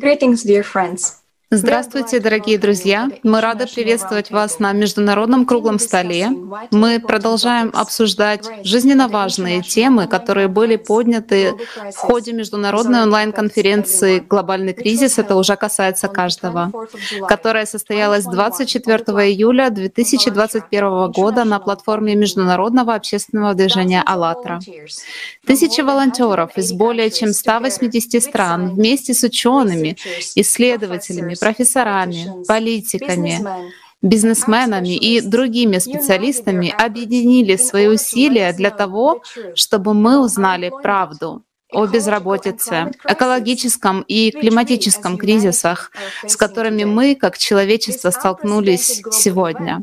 Greetings, dear friends. Здравствуйте, дорогие друзья! Мы рады приветствовать вас на Международном круглом столе. Мы продолжаем обсуждать жизненно важные темы, которые были подняты в ходе международной онлайн-конференции «Глобальный кризис». Это уже касается каждого, которая состоялась 24 июля 2021 года на платформе Международного общественного движения «АЛЛАТРА». Тысячи волонтеров из более чем 180 стран вместе с учеными, исследователями, профессорами, политиками, бизнесменами и другими специалистами объединили свои усилия для того, чтобы мы узнали правду о безработице, экологическом и климатическом кризисах, с которыми мы, как человечество, столкнулись сегодня.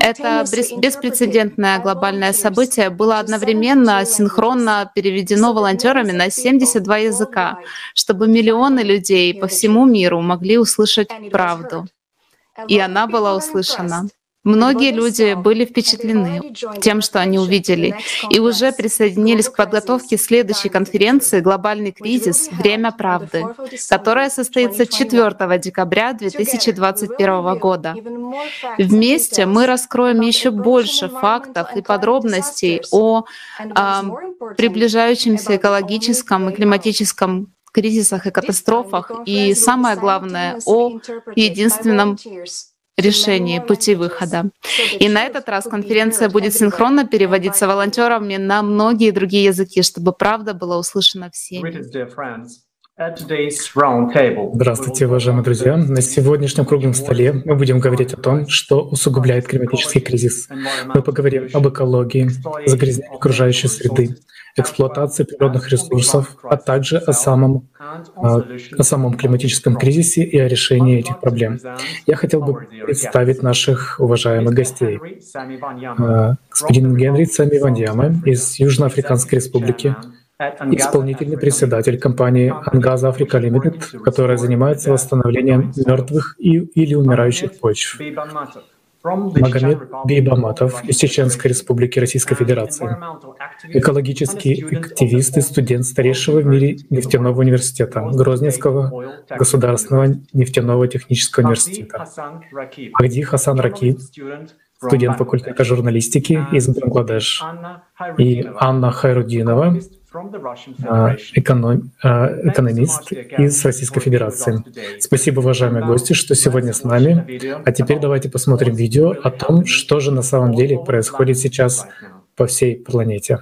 Это беспрецедентное глобальное событие было одновременно синхронно переведено волонтерами на 72 языка, чтобы миллионы людей по всему миру могли услышать правду. И она была услышана. Многие люди были впечатлены тем, что они увидели, и уже присоединились к подготовке следующей конференции «Глобальный кризис. Время правды», которая состоится 4 декабря 2021 года. Вместе мы раскроем еще больше фактов и подробностей о, о приближающемся экологическом и климатическом кризисах и катастрофах, и самое главное, о единственном решении пути выхода. И на этот раз конференция будет синхронно переводиться волонтерами на многие другие языки, чтобы правда была услышана всеми. Здравствуйте, уважаемые друзья! На сегодняшнем круглом столе мы будем говорить о том, что усугубляет климатический кризис. Мы поговорим об экологии, загрязнении окружающей среды, эксплуатации природных ресурсов, а также о самом, а, о самом климатическом кризисе и о решении этих проблем. Я хотел бы представить наших уважаемых гостей. А, господин Генри Цами Ваньяме из Южноафриканской Республики, исполнительный председатель компании Ангаза Африка Лимитед, которая занимается восстановлением мертвых и, или умирающих почв. Магомед Бейбаматов из Чеченской Республики Российской Федерации, экологический активист и студент старейшего в мире нефтяного университета, Грозненского государственного нефтяного технического университета. Махди Хасан Раки, студент факультета журналистики из Бангладеш, и Анна Хайрудинова, эконом, а, экономист из Российской Федерации. Спасибо, уважаемые гости, что сегодня с нами. А теперь давайте посмотрим видео о том, что же на самом деле происходит сейчас по всей планете.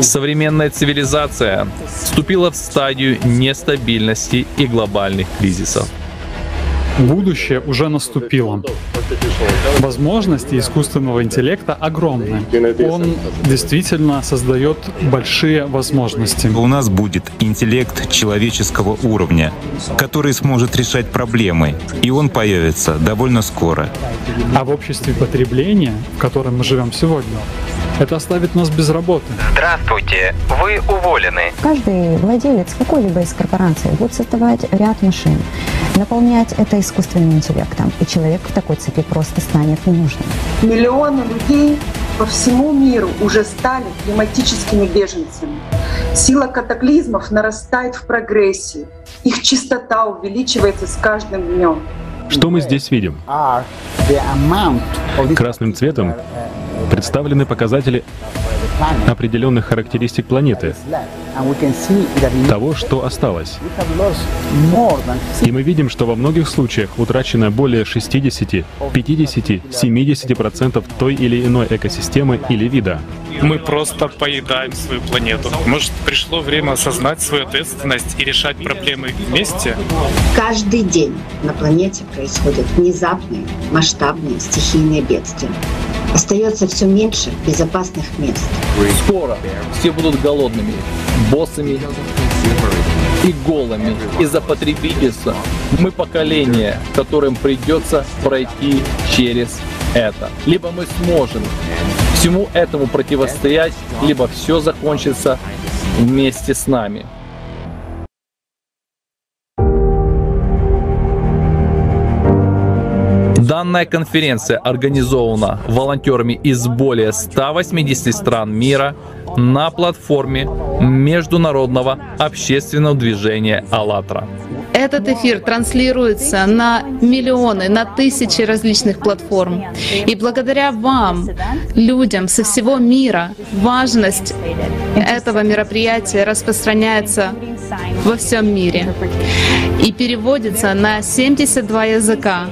Современная цивилизация вступила в стадию нестабильности и глобальных кризисов. Будущее уже наступило. Возможности искусственного интеллекта огромны. Он действительно создает большие возможности. У нас будет интеллект человеческого уровня, который сможет решать проблемы, и он появится довольно скоро. А в обществе потребления, в котором мы живем сегодня, это оставит нас без работы. Здравствуйте, вы уволены. Каждый владелец какой-либо из корпораций будет создавать ряд машин, наполнять это искусственным интеллектом, и человек в такой цепи просто станет ненужным. Миллионы людей по всему миру уже стали климатическими беженцами. Сила катаклизмов нарастает в прогрессии. Их частота увеличивается с каждым днем. Что мы здесь видим? Красным цветом представлены показатели определенных характеристик планеты, того, что осталось. И мы видим, что во многих случаях утрачено более 60, 50, 70% той или иной экосистемы или вида. Мы просто поедаем свою планету. Может, пришло время осознать свою ответственность и решать проблемы вместе? Каждый день на планете происходят внезапные, масштабные стихийные бедствия. Остается все меньше безопасных мест. Скоро все будут голодными, боссами и голыми из-за потребительства. Мы поколение, которым придется пройти через это. Либо мы сможем всему этому противостоять, либо все закончится вместе с нами. Данная конференция организована волонтерами из более 180 стран мира на платформе Международного общественного движения «АЛЛАТРА». Этот эфир транслируется на миллионы, на тысячи различных платформ. И благодаря вам, людям со всего мира, важность этого мероприятия распространяется во всем мире и переводится на 72 языка,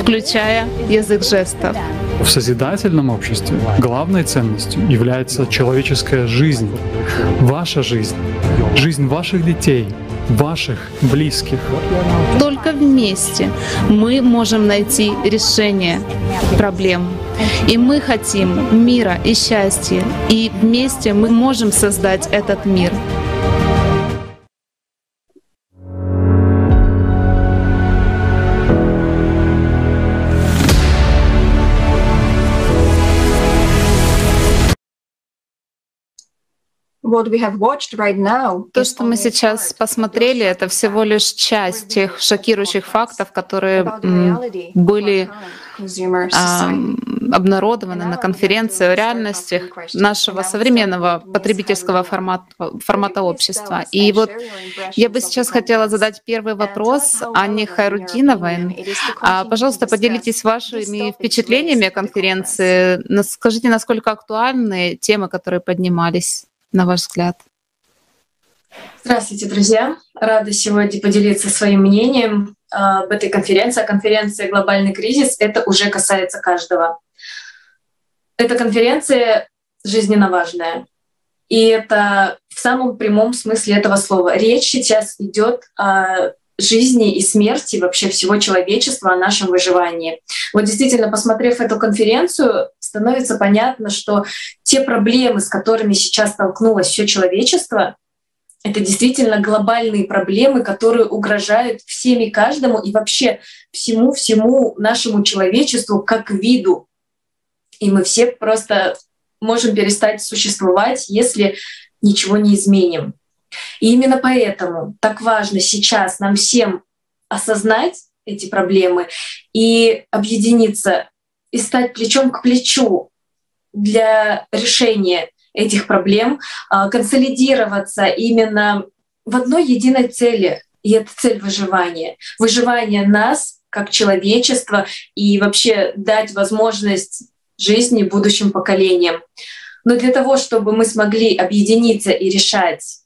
включая язык жестов. В созидательном обществе главной ценностью является человеческая жизнь, ваша жизнь, жизнь ваших детей, ваших близких. Только вместе мы можем найти решение проблем. И мы хотим мира и счастья. И вместе мы можем создать этот мир. То, что мы сейчас посмотрели, это всего лишь часть тех шокирующих фактов, которые были обнародованы на конференции о реальностях нашего современного потребительского формата, формата общества. И вот я бы сейчас хотела задать первый вопрос Анне Хайрудиновой. А, пожалуйста, поделитесь вашими впечатлениями о конференции. Скажите, насколько актуальны темы, которые поднимались, на ваш взгляд? Здравствуйте, друзья! Рада сегодня поделиться своим мнением об этой конференции. А конференция «Глобальный кризис» — это уже касается каждого. Эта конференция жизненно важная. И это в самом прямом смысле этого слова. Речь сейчас идет о жизни и смерти вообще всего человечества, о нашем выживании. Вот действительно, посмотрев эту конференцию, становится понятно, что те проблемы, с которыми сейчас столкнулось все человечество, это действительно глобальные проблемы, которые угрожают всем и каждому и вообще всему-всему нашему человечеству как виду. И мы все просто можем перестать существовать, если ничего не изменим. И именно поэтому так важно сейчас нам всем осознать эти проблемы и объединиться и стать плечом к плечу для решения этих проблем, а, консолидироваться именно в одной единой цели, и это цель выживания. Выживание нас как человечества и вообще дать возможность жизни будущим поколениям. Но для того, чтобы мы смогли объединиться и решать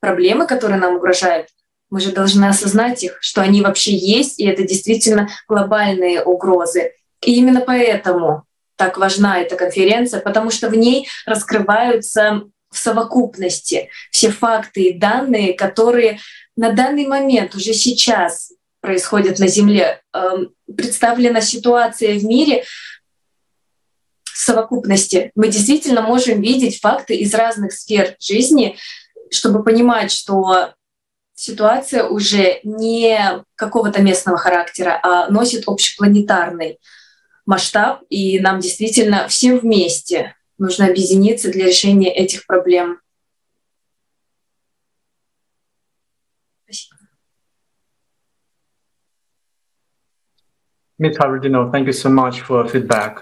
проблемы, которые нам угрожают, мы же должны осознать их, что они вообще есть, и это действительно глобальные угрозы. И именно поэтому так важна эта конференция, потому что в ней раскрываются в совокупности все факты и данные, которые на данный момент уже сейчас происходят на Земле. Эм, представлена ситуация в мире в совокупности. Мы действительно можем видеть факты из разных сфер жизни, чтобы понимать, что ситуация уже не какого-то местного характера, а носит общепланетарный масштаб, и нам действительно всем вместе нужно объединиться для решения этих проблем.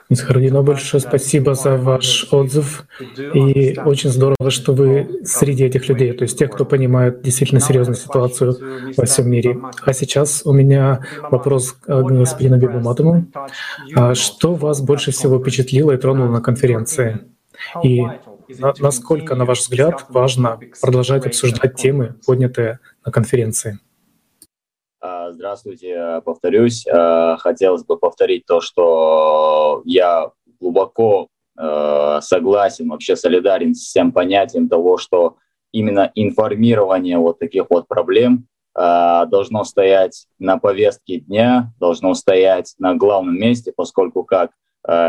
Мисс Харудино, большое спасибо за ваш отзыв. И очень здорово, что вы среди этих людей, то есть тех, кто понимает действительно серьезную ситуацию во всем мире. А сейчас у меня вопрос к господину Бибуматому. А что вас больше всего впечатлило и тронуло на конференции? И насколько, на ваш взгляд, важно продолжать обсуждать темы, поднятые на конференции? А, здравствуйте, повторюсь. А, хотелось бы повторить то, что я глубоко а, согласен, вообще солидарен с всем понятием того, что именно информирование вот таких вот проблем должно стоять на повестке дня, должно стоять на главном месте, поскольку как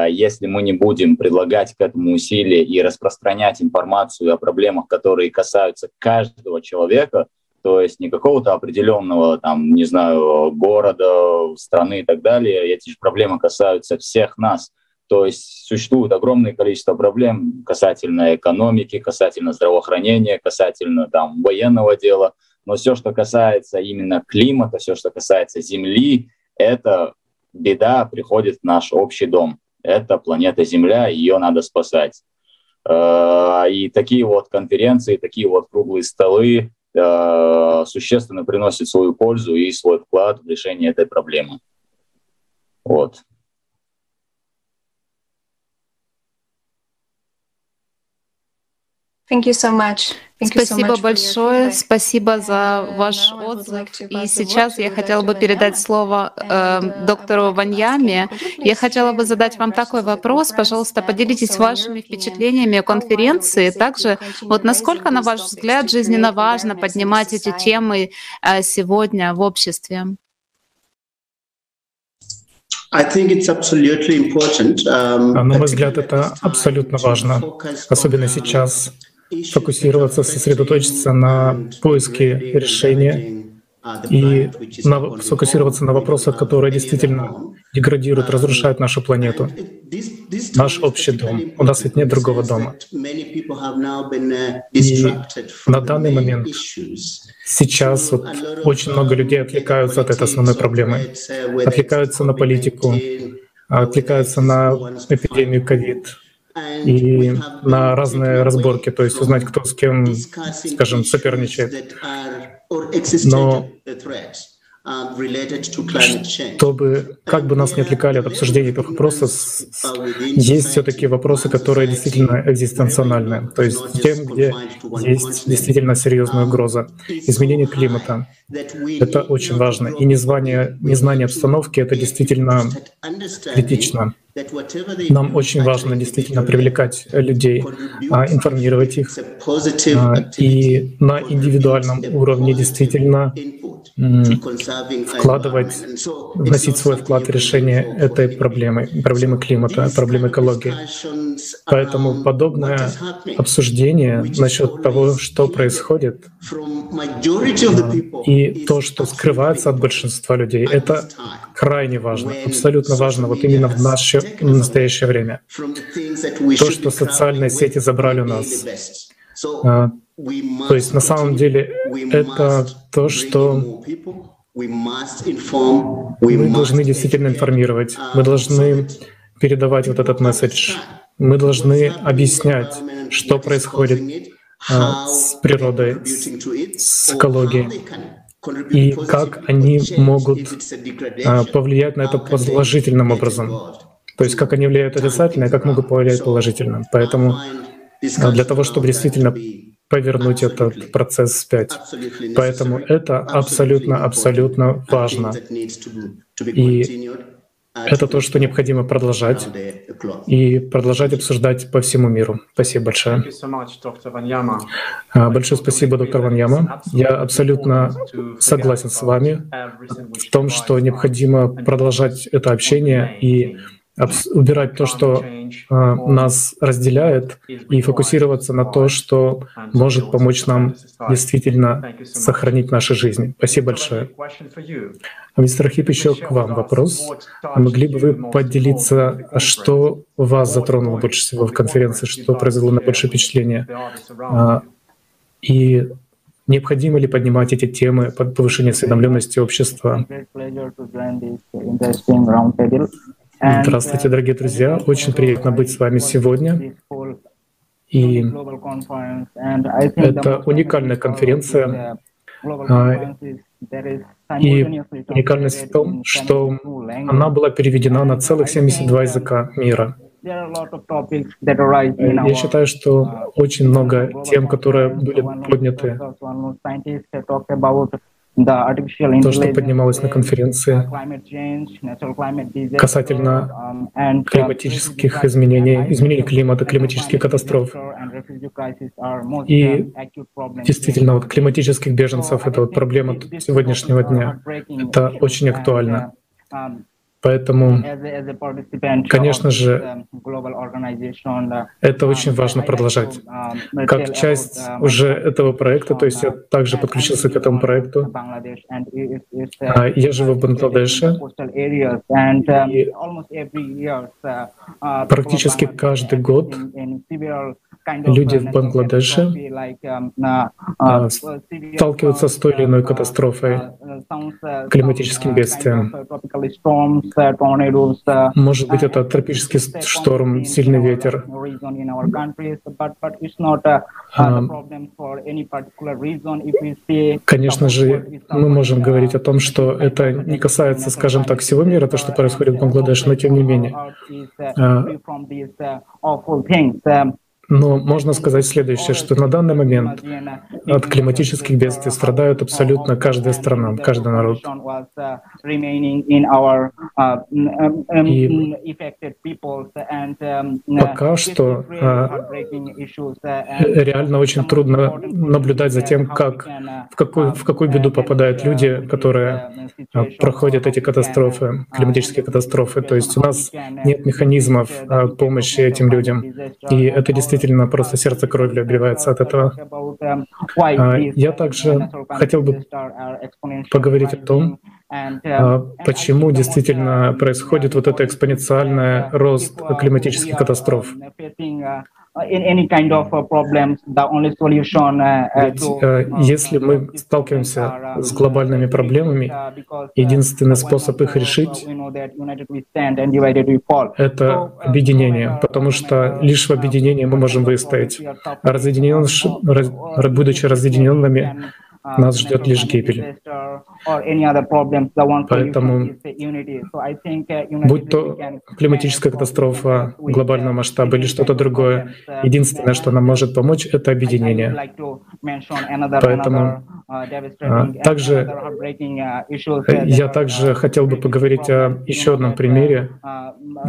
если мы не будем предлагать к этому усилия и распространять информацию о проблемах, которые касаются каждого человека, то есть не какого-то определенного, там, не знаю, города, страны и так далее. Эти же проблемы касаются всех нас. То есть существует огромное количество проблем касательно экономики, касательно здравоохранения, касательно там, военного дела. Но все, что касается именно климата, все, что касается Земли, это беда приходит в наш общий дом. Это планета Земля, ее надо спасать. Э, и такие вот конференции, такие вот круглые столы э, существенно приносят свою пользу и свой вклад в решение этой проблемы. Вот. Thank you so much. Спасибо большое, спасибо за uh, ваш отзыв. И сейчас я хотела бы передать слово э, uh, доктору Ваньяме. Я хотела бы задать вам такой вопрос. Пожалуйста, поделитесь вашими впечатлениями о конференции. Также, вот насколько, на ваш взгляд, жизненно важно поднимать эти темы э, сегодня в обществе? Um, на мой взгляд, это абсолютно важно, особенно сейчас, фокусироваться, сосредоточиться на поиске решения и на, сфокусироваться на вопросах, которые действительно деградируют, разрушают нашу планету, наш общий дом. У нас ведь нет другого дома. И на данный момент, сейчас вот очень много людей отвлекаются от этой основной проблемы, отвлекаются на политику, отвлекаются на эпидемию ковид, и на разные разборки, то есть узнать, кто с кем, скажем, соперничает. Но чтобы, как бы нас не отвлекали от обсуждения этих вопросов, есть все-таки вопросы, которые действительно экзистенциональны, то есть тем, где есть действительно серьезная угроза. Изменение климата — это очень важно, и незнание, незнание обстановки — это действительно критично. Нам очень важно действительно привлекать людей, а, информировать их а, и на индивидуальном уровне действительно вкладывать, вносить свой вклад в решение этой проблемы, проблемы климата, проблемы экологии. Поэтому подобное обсуждение насчет того, что происходит, и то, что скрывается от большинства людей, это крайне важно, абсолютно важно. Вот именно в наше в настоящее время. То, что социальные сети забрали у нас. А, то есть на самом деле это то, что мы должны действительно информировать, мы должны передавать вот этот месседж, мы должны объяснять, что происходит а, с природой, с экологией и как они могут а, повлиять на это положительным образом. То есть как они влияют отрицательно и как могут повлиять положительно. Поэтому а, для того, чтобы действительно повернуть этот процесс вспять. Поэтому это абсолютно, абсолютно важно. И это то, что необходимо продолжать и продолжать обсуждать по всему миру. Спасибо большое. А, большое спасибо, доктор Ваньяма. Я абсолютно согласен с вами в том, что необходимо продолжать это общение и убирать то, что э, нас разделяет, и фокусироваться на то, что может помочь нам действительно сохранить наши жизни. Спасибо большое. Мистер Хип, еще к вам вопрос. Могли бы вы поделиться, что вас затронуло больше всего в конференции, что произвело на большее впечатление? А, и необходимо ли поднимать эти темы под повышение осведомленности общества? Здравствуйте, дорогие друзья. Очень приятно быть с вами сегодня. И это уникальная конференция. А, и уникальность в том, что она была переведена на целых 72 языка мира. Я считаю, что очень много тем, которые были подняты то, что поднималось на конференции касательно um, климатических изменений, изменений климата, климатических катастроф. И действительно, вот климатических беженцев — это вот проблема сегодняшнего дня. Это очень актуально. Um, Поэтому, конечно же, это очень важно продолжать. Как часть уже этого проекта, то есть я также подключился к этому проекту. А, я живу в Бангладеше, и практически каждый год люди в Бангладеше а, сталкиваются с той или иной катастрофой, климатическим бедствием. Может быть, это тропический шторм, сильный ветер. Конечно же, мы можем говорить о том, что это не касается, скажем так, всего мира, то, что происходит в Бангладеше, но тем не менее. Но можно сказать следующее, что на данный момент от климатических бедствий страдают абсолютно каждая страна, каждый народ. И пока что а, реально очень трудно наблюдать за тем, как, в, какую, в какую беду попадают люди, которые а, проходят эти катастрофы, климатические катастрофы. То есть у нас нет механизмов а, помощи этим людям. И это действительно действительно просто сердце кровью обливается от этого. А, я также хотел бы поговорить о том, а, почему действительно происходит вот это экспоненциальный рост климатических катастроф. Ведь если мы сталкиваемся с глобальными проблемами, единственный способ их решить — это объединение, потому что лишь в объединении мы можем выстоять. Разъединен, будучи разъединенными, нас ждет лишь гибель. Поэтому, будь то климатическая катастрофа глобального масштаба или что-то другое, единственное, что нам может помочь, это объединение. Поэтому а, также я также хотел бы поговорить о еще одном примере,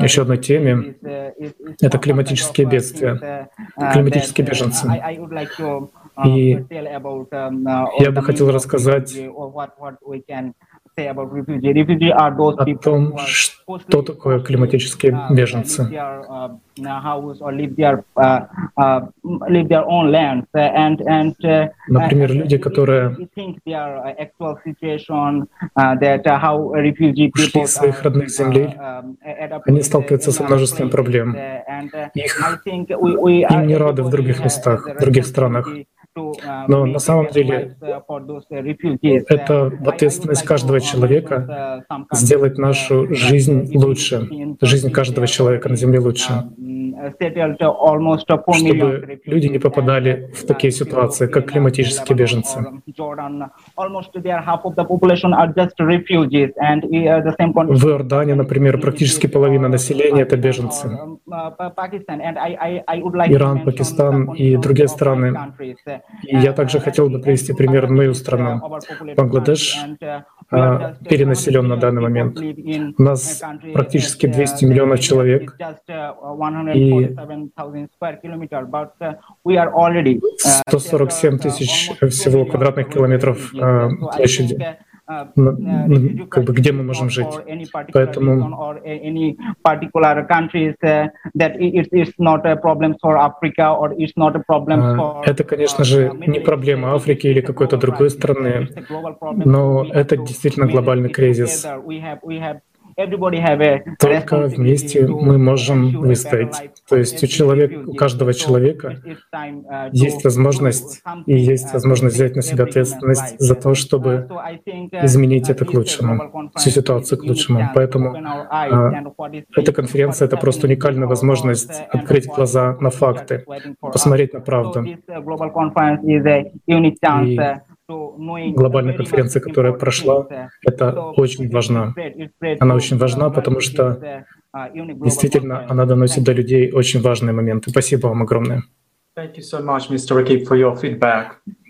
еще одной теме. Это климатические бедствия, климатические беженцы. И я бы хотел рассказать о том, что такое климатические беженцы. Например, люди, которые ушли из своих родных земель, они сталкиваются со множеством проблем. Их, им не рады в других местах, в других странах. Но на самом деле это ответственность каждого человека сделать нашу жизнь лучше, жизнь каждого человека на Земле лучше чтобы люди не попадали в такие ситуации, как климатические беженцы. В Иордании, например, практически половина населения — это беженцы. Иран, Пакистан и другие страны. Я также хотел бы привести пример мою страну. Бангладеш а, перенаселен на данный момент. У нас практически 200 миллионов человек, и 147 тысяч всего квадратных километров а, площади как бы где мы можем жить. Поэтому это, конечно же, не проблема Африки или какой-то другой страны, но это действительно глобальный кризис. Только вместе мы можем выстоять. То есть у человека, у каждого человека есть возможность и есть возможность взять на себя ответственность за то, чтобы изменить это к лучшему, всю ситуацию к лучшему. Поэтому а, эта конференция — это просто уникальная возможность открыть глаза на факты, посмотреть на правду. И глобальная конференция, которая прошла, это очень важно. Она очень важна, потому что действительно она доносит до людей очень важные моменты. Спасибо вам огромное.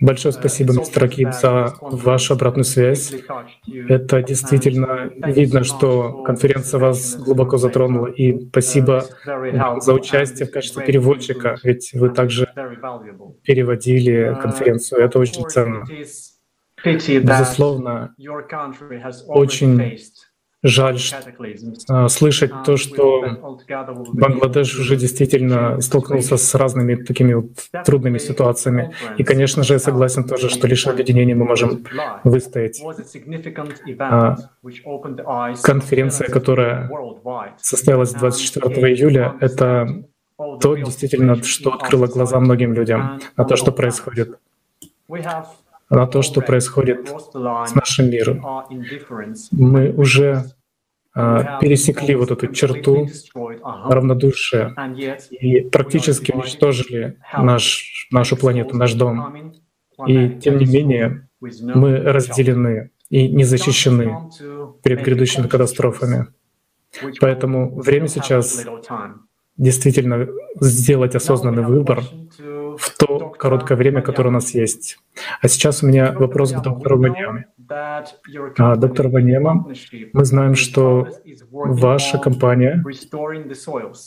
Большое спасибо, мистер Акип, за вашу обратную связь. Это действительно видно, что конференция вас глубоко затронула. И спасибо за участие в качестве переводчика, ведь вы также переводили конференцию. Это очень ценно. Безусловно, очень Жаль а, слышать то, что Бангладеш уже действительно столкнулся с разными такими вот трудными ситуациями. И, конечно же, я согласен тоже, что лишь объединение мы можем выстоять. А, конференция, которая состоялась 24 июля, это то действительно, что открыло глаза многим людям на то, что происходит на то, что происходит с нашим миром. Мы уже а, пересекли вот эту черту равнодушия и практически уничтожили наш, нашу планету, наш дом. И тем не менее мы разделены и не защищены перед грядущими катастрофами. Поэтому время сейчас действительно сделать осознанный выбор то короткое время, которое у нас есть. А сейчас у меня вопрос к доктору Ваньяме. А, доктор Ваньяма, мы знаем, что ваша компания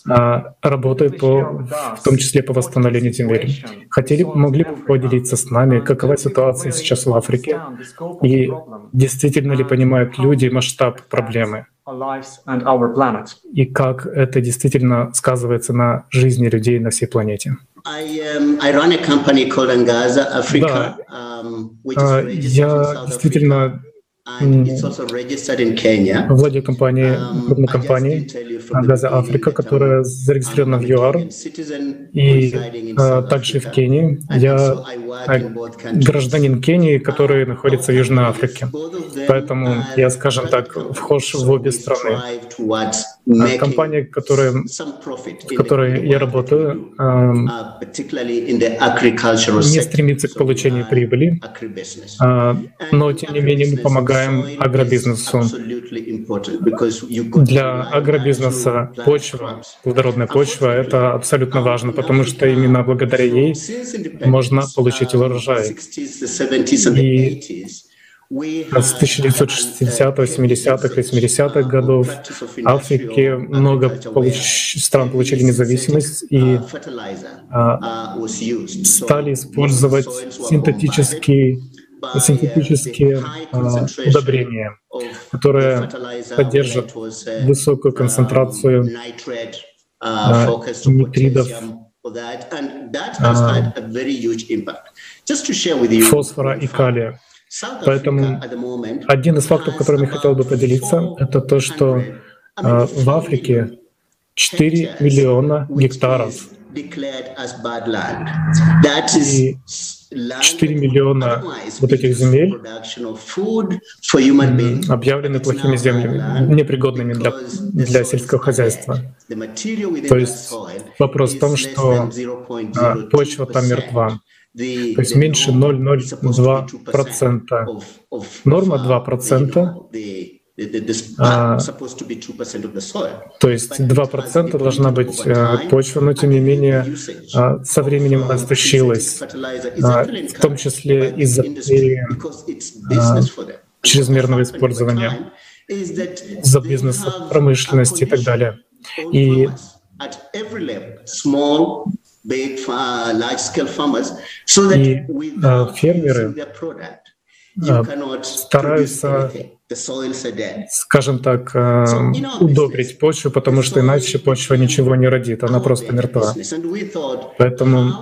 а, работает по, в том числе по восстановлению земель. Хотели, могли бы поделиться с нами, какова ситуация сейчас в Африке и действительно ли понимают люди масштаб проблемы? И как это действительно сказывается на жизни людей на всей планете? Um, да, я действительно владею компанией, um, крупной компанией Газа Африка, которая зарегистрирована в ЮАР и а, также в Кении. Я а, гражданин Кении, который находится в Южной Африке. Поэтому я, скажем так, вхож в обе страны. Компания, которая, в которой я работаю, не стремится к получению прибыли, но тем не менее мы помогаем агробизнесу. Для агробизнеса почва, плодородная почва — это абсолютно важно, потому что именно благодаря ей можно получить урожай. И с 1960-х, 70-х, 80-х годов Африке много получ... стран получили независимость и а, стали использовать синтетические синтетические а, удобрения, которые содержат высокую концентрацию а, нитридов, фосфора и калия. Поэтому один из фактов, которым я хотел бы поделиться, это то, что э, в Африке 4 миллиона гектаров и 4 миллиона вот этих земель объявлены плохими землями, непригодными для, для сельского хозяйства. То есть вопрос в том, что а, почва там мертва. То есть меньше 0,02%. Норма 2%. А, то есть 2% должна быть а, почва, но тем не менее а, со временем она истощилась, а, в том числе из-за а, чрезмерного использования, за бизнеса, промышленности и так далее. И и фермеры стараются, скажем так, э, удобрить почву, потому что иначе почва ничего не родит, она просто мертва. Поэтому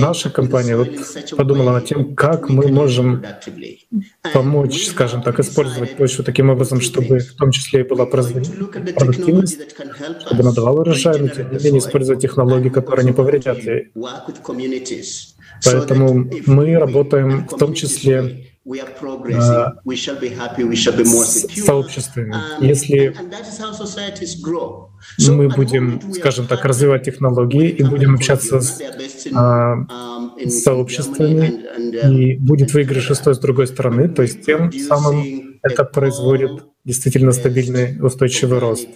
наша компания вот подумала над тем, как мы можем помочь, скажем так, использовать почву таким образом, чтобы в том числе и была продуктивность, чтобы она давала урожай, но тем не менее использовать технологии, которые не повредят ей. Поэтому мы работаем в том числе сообществами. Если мы будем, скажем так, развивать технологии и будем общаться с, а, с сообществами, и будет выигрыш с той, с другой стороны, то есть тем самым это производит действительно стабильный устойчивый рост.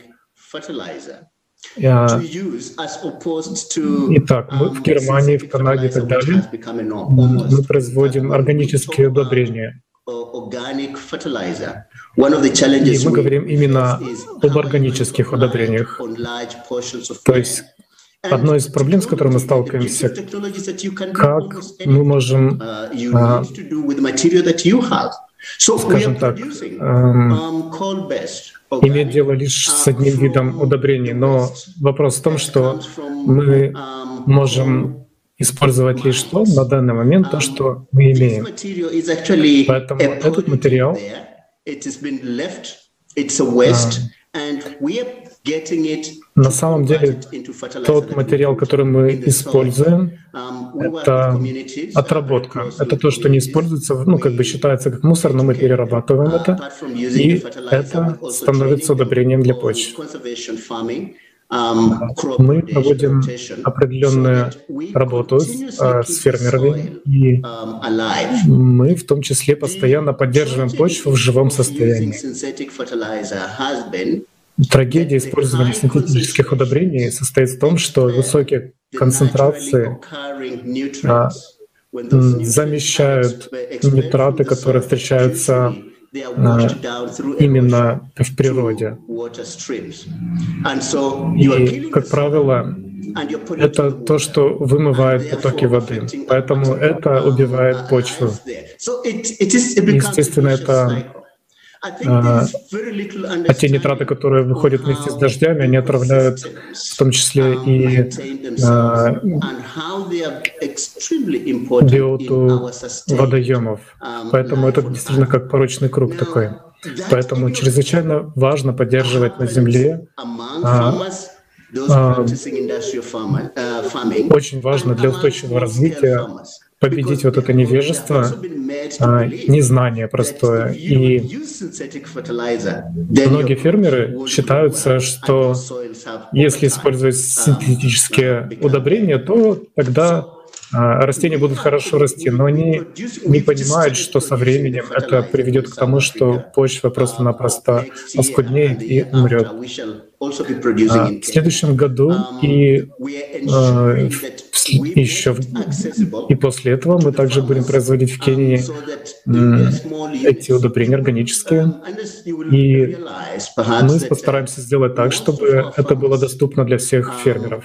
Итак, мы в Германии, в Канаде и так далее мы производим органические удобрения. И мы говорим именно об органических удобрениях. То есть одной из проблем, с которой мы сталкиваемся, как мы можем uh, а, скажем так, иметь дело лишь с одним видом удобрений. Но вопрос в том, что мы можем использовать лишь то на данный момент, то, что мы имеем. Поэтому этот материал на самом деле, тот материал, который мы используем, это отработка. Это то, что не используется, ну, как бы считается как мусор, но мы перерабатываем это, и это становится удобрением для почвы. Мы проводим определенную работу с, с фермерами, и мы в том числе постоянно поддерживаем почву в живом состоянии. Трагедия использования синтетических удобрений состоит в том, что высокие концентрации а, замещают нитраты, которые встречаются а, именно в природе. И, как правило, это то, что вымывает потоки воды. Поэтому это убивает почву. Естественно, это а, те нитраты, которые выходят вместе с дождями, они отравляют в том числе и а, биоту водоемов. Поэтому это действительно как порочный круг такой. Поэтому чрезвычайно важно поддерживать на Земле а, а, очень важно для устойчивого развития победить вот это невежество, а, незнание простое. И многие фермеры считаются, что если использовать синтетические удобрения, то тогда растения будут хорошо расти, но они не понимают, что со временем это приведет к тому, что почва просто-напросто оскуднеет и умрет. А, в следующем году и э, еще и после этого мы также будем производить в Кении эти удобрения органические, и мы постараемся сделать так, чтобы это было доступно для всех фермеров.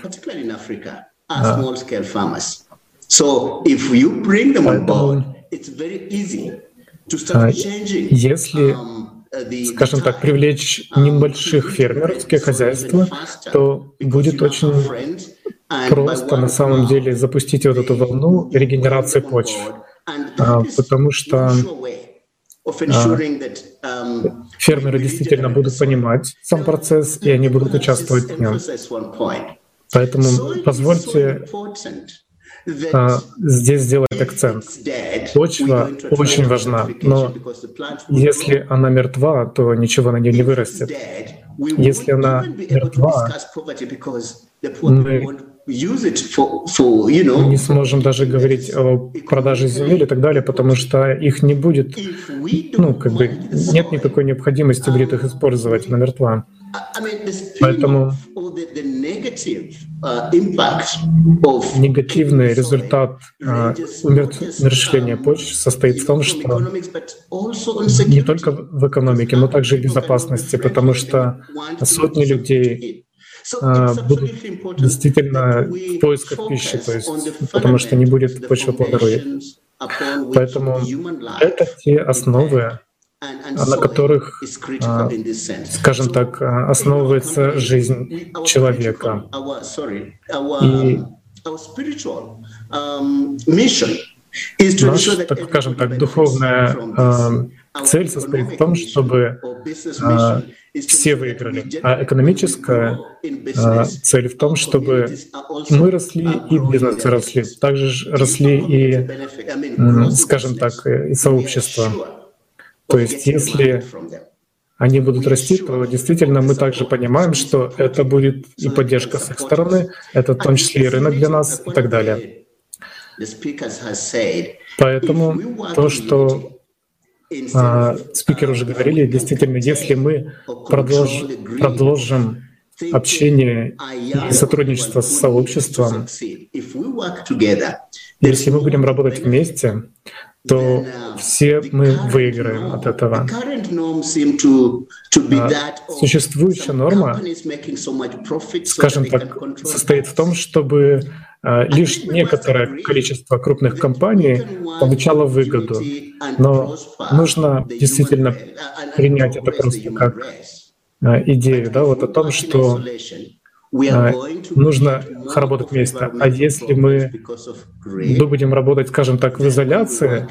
Если скажем так, привлечь небольших фермерские хозяйства, то будет очень просто на самом деле запустить вот эту волну регенерации почв, а, потому что а, фермеры действительно будут понимать сам процесс, и они будут участвовать в нем. Поэтому позвольте здесь сделать акцент. Почва очень важна, но если она мертва, то ничего на ней не вырастет. Если она мертва, мы мы не сможем даже говорить о продаже земель и так далее, потому что их не будет, ну, как бы нет никакой необходимости будет их использовать, она мертва. Поэтому uh, негативный результат uh, умерщвления почв состоит в том, что не только в экономике, но также и в безопасности, потому что сотни людей а, будут действительно в поисках пищи, то есть, потому что не будет почва плодородить. Поэтому это те основы, на которых, а, скажем так, а, основывается жизнь человека. И Наша, так скажем так, духовная цель состоит в том, чтобы все выиграли. А экономическая а, цель в том, чтобы мы росли и бизнесы росли. Также росли и, скажем так, и сообщества. То есть если они будут расти, то действительно мы также понимаем, что это будет и поддержка с их стороны, это в том числе и рынок для нас и так далее. Поэтому то, что а, спикеры уже говорили, действительно, если мы продолж, продолжим общение и сотрудничество с сообществом, если мы будем работать вместе, то все мы выиграем от этого. А существующая норма, скажем так, состоит в том, чтобы Лишь некоторое количество крупных компаний получало выгоду, но нужно действительно принять это просто как идею, да, вот о том, что а, нужно работать вместе. А если мы, мы будем работать, скажем так, в изоляции,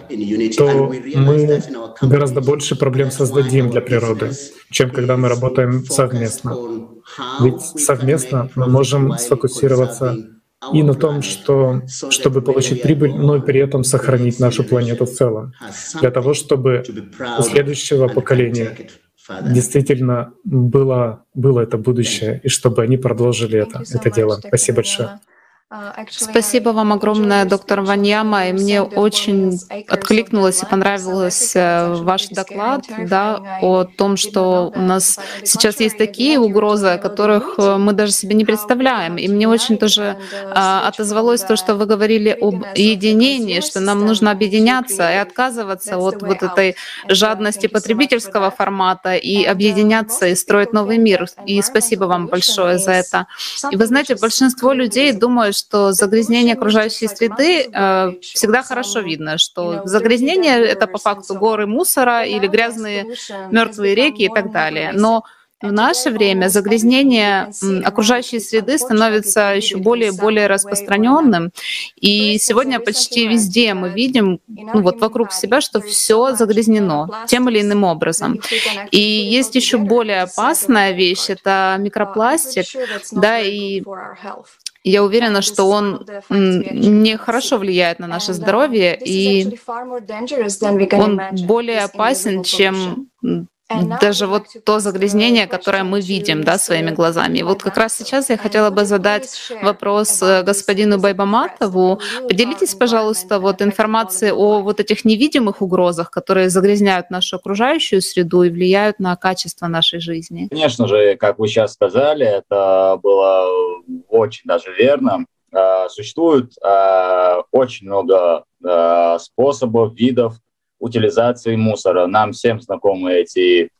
то мы гораздо больше проблем создадим для природы, чем когда мы работаем совместно. Ведь совместно мы можем сфокусироваться и на том, что, чтобы получить прибыль, но и при этом сохранить нашу планету в целом, для того, чтобы у следующего поколения действительно было, было это будущее, и чтобы они продолжили это, это дело. Спасибо большое. Спасибо вам огромное, доктор Ваньяма. И мне очень откликнулось и понравился э, ваш доклад да, о том, что у нас сейчас есть такие угрозы, о которых э, мы даже себе не представляем. И мне очень тоже а, отозвалось то, что вы говорили об единении, что нам нужно объединяться и отказываться от вот этой жадности потребительского формата и объединяться и строить новый мир. И спасибо вам большое за это. И вы знаете, большинство людей думают, что загрязнение окружающей среды э, всегда хорошо видно, что загрязнение — это по факту горы мусора или грязные мертвые реки и так далее. Но в наше время загрязнение окружающей среды становится еще более и более распространенным. И сегодня почти везде мы видим ну, вот вокруг себя, что все загрязнено тем или иным образом. И есть еще более опасная вещь — это микропластик. Да, и я уверена, что он нехорошо влияет на наше здоровье, и он более опасен, чем даже вот то загрязнение, которое мы видим да, своими глазами. И вот как раз сейчас я хотела бы задать вопрос э, господину Байбаматову. Поделитесь, пожалуйста, вот информацией о вот этих невидимых угрозах, которые загрязняют нашу окружающую среду и влияют на качество нашей жизни. Конечно же, как вы сейчас сказали, это было очень даже верно. А, существует очень много способов, видов утилизации мусора. Нам всем знакомы эти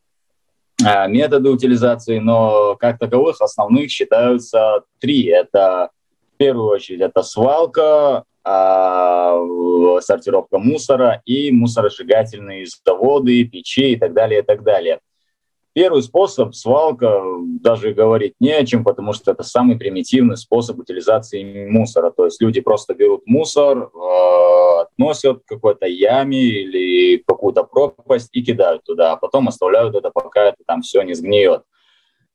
э, методы утилизации, но как таковых основных считаются три. Это в первую очередь это свалка, э, сортировка мусора и мусоросжигательные заводы, печи и так далее, и так далее. Первый способ, свалка, даже говорить не о чем, потому что это самый примитивный способ утилизации мусора. То есть люди просто берут мусор, э, относят к какой-то яме или какую-то пропасть и кидают туда, а потом оставляют это, пока это там все не сгниет.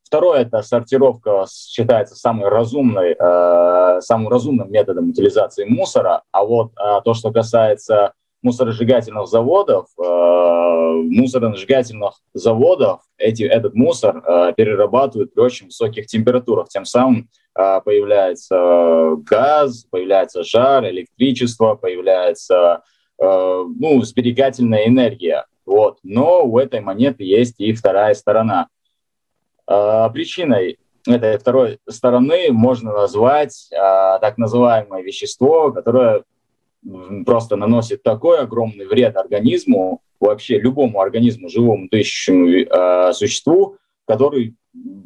Второе – это сортировка считается самой разумной, э, самым разумным методом утилизации мусора. А вот э, то, что касается мусоросжигательных заводов, э, мусоросжигательных заводов эти, этот мусор э, перерабатывают при очень высоких температурах. Тем самым э, появляется газ, появляется жар, электричество, появляется ну, сберегательная энергия. Вот. Но у этой монеты есть и вторая сторона. Причиной этой второй стороны можно назвать так называемое вещество, которое просто наносит такой огромный вред организму, вообще любому организму, живому, дышащему э, существу, который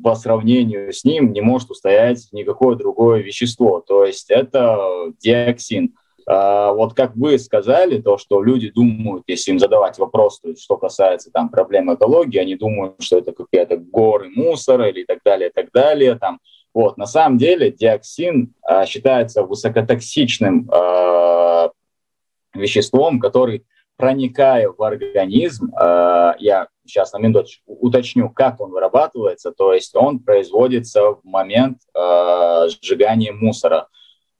по сравнению с ним не может устоять никакое другое вещество. То есть это диоксин. А, вот как вы сказали, то, что люди думают, если им задавать вопрос, то что касается там, проблем экологии, они думают, что это какие-то горы мусора или так далее, так далее. Там. Вот. На самом деле диоксин а, считается высокотоксичным а, веществом, который, проникая в организм, э, я сейчас на минуту уточню, как он вырабатывается, то есть он производится в момент э, сжигания мусора.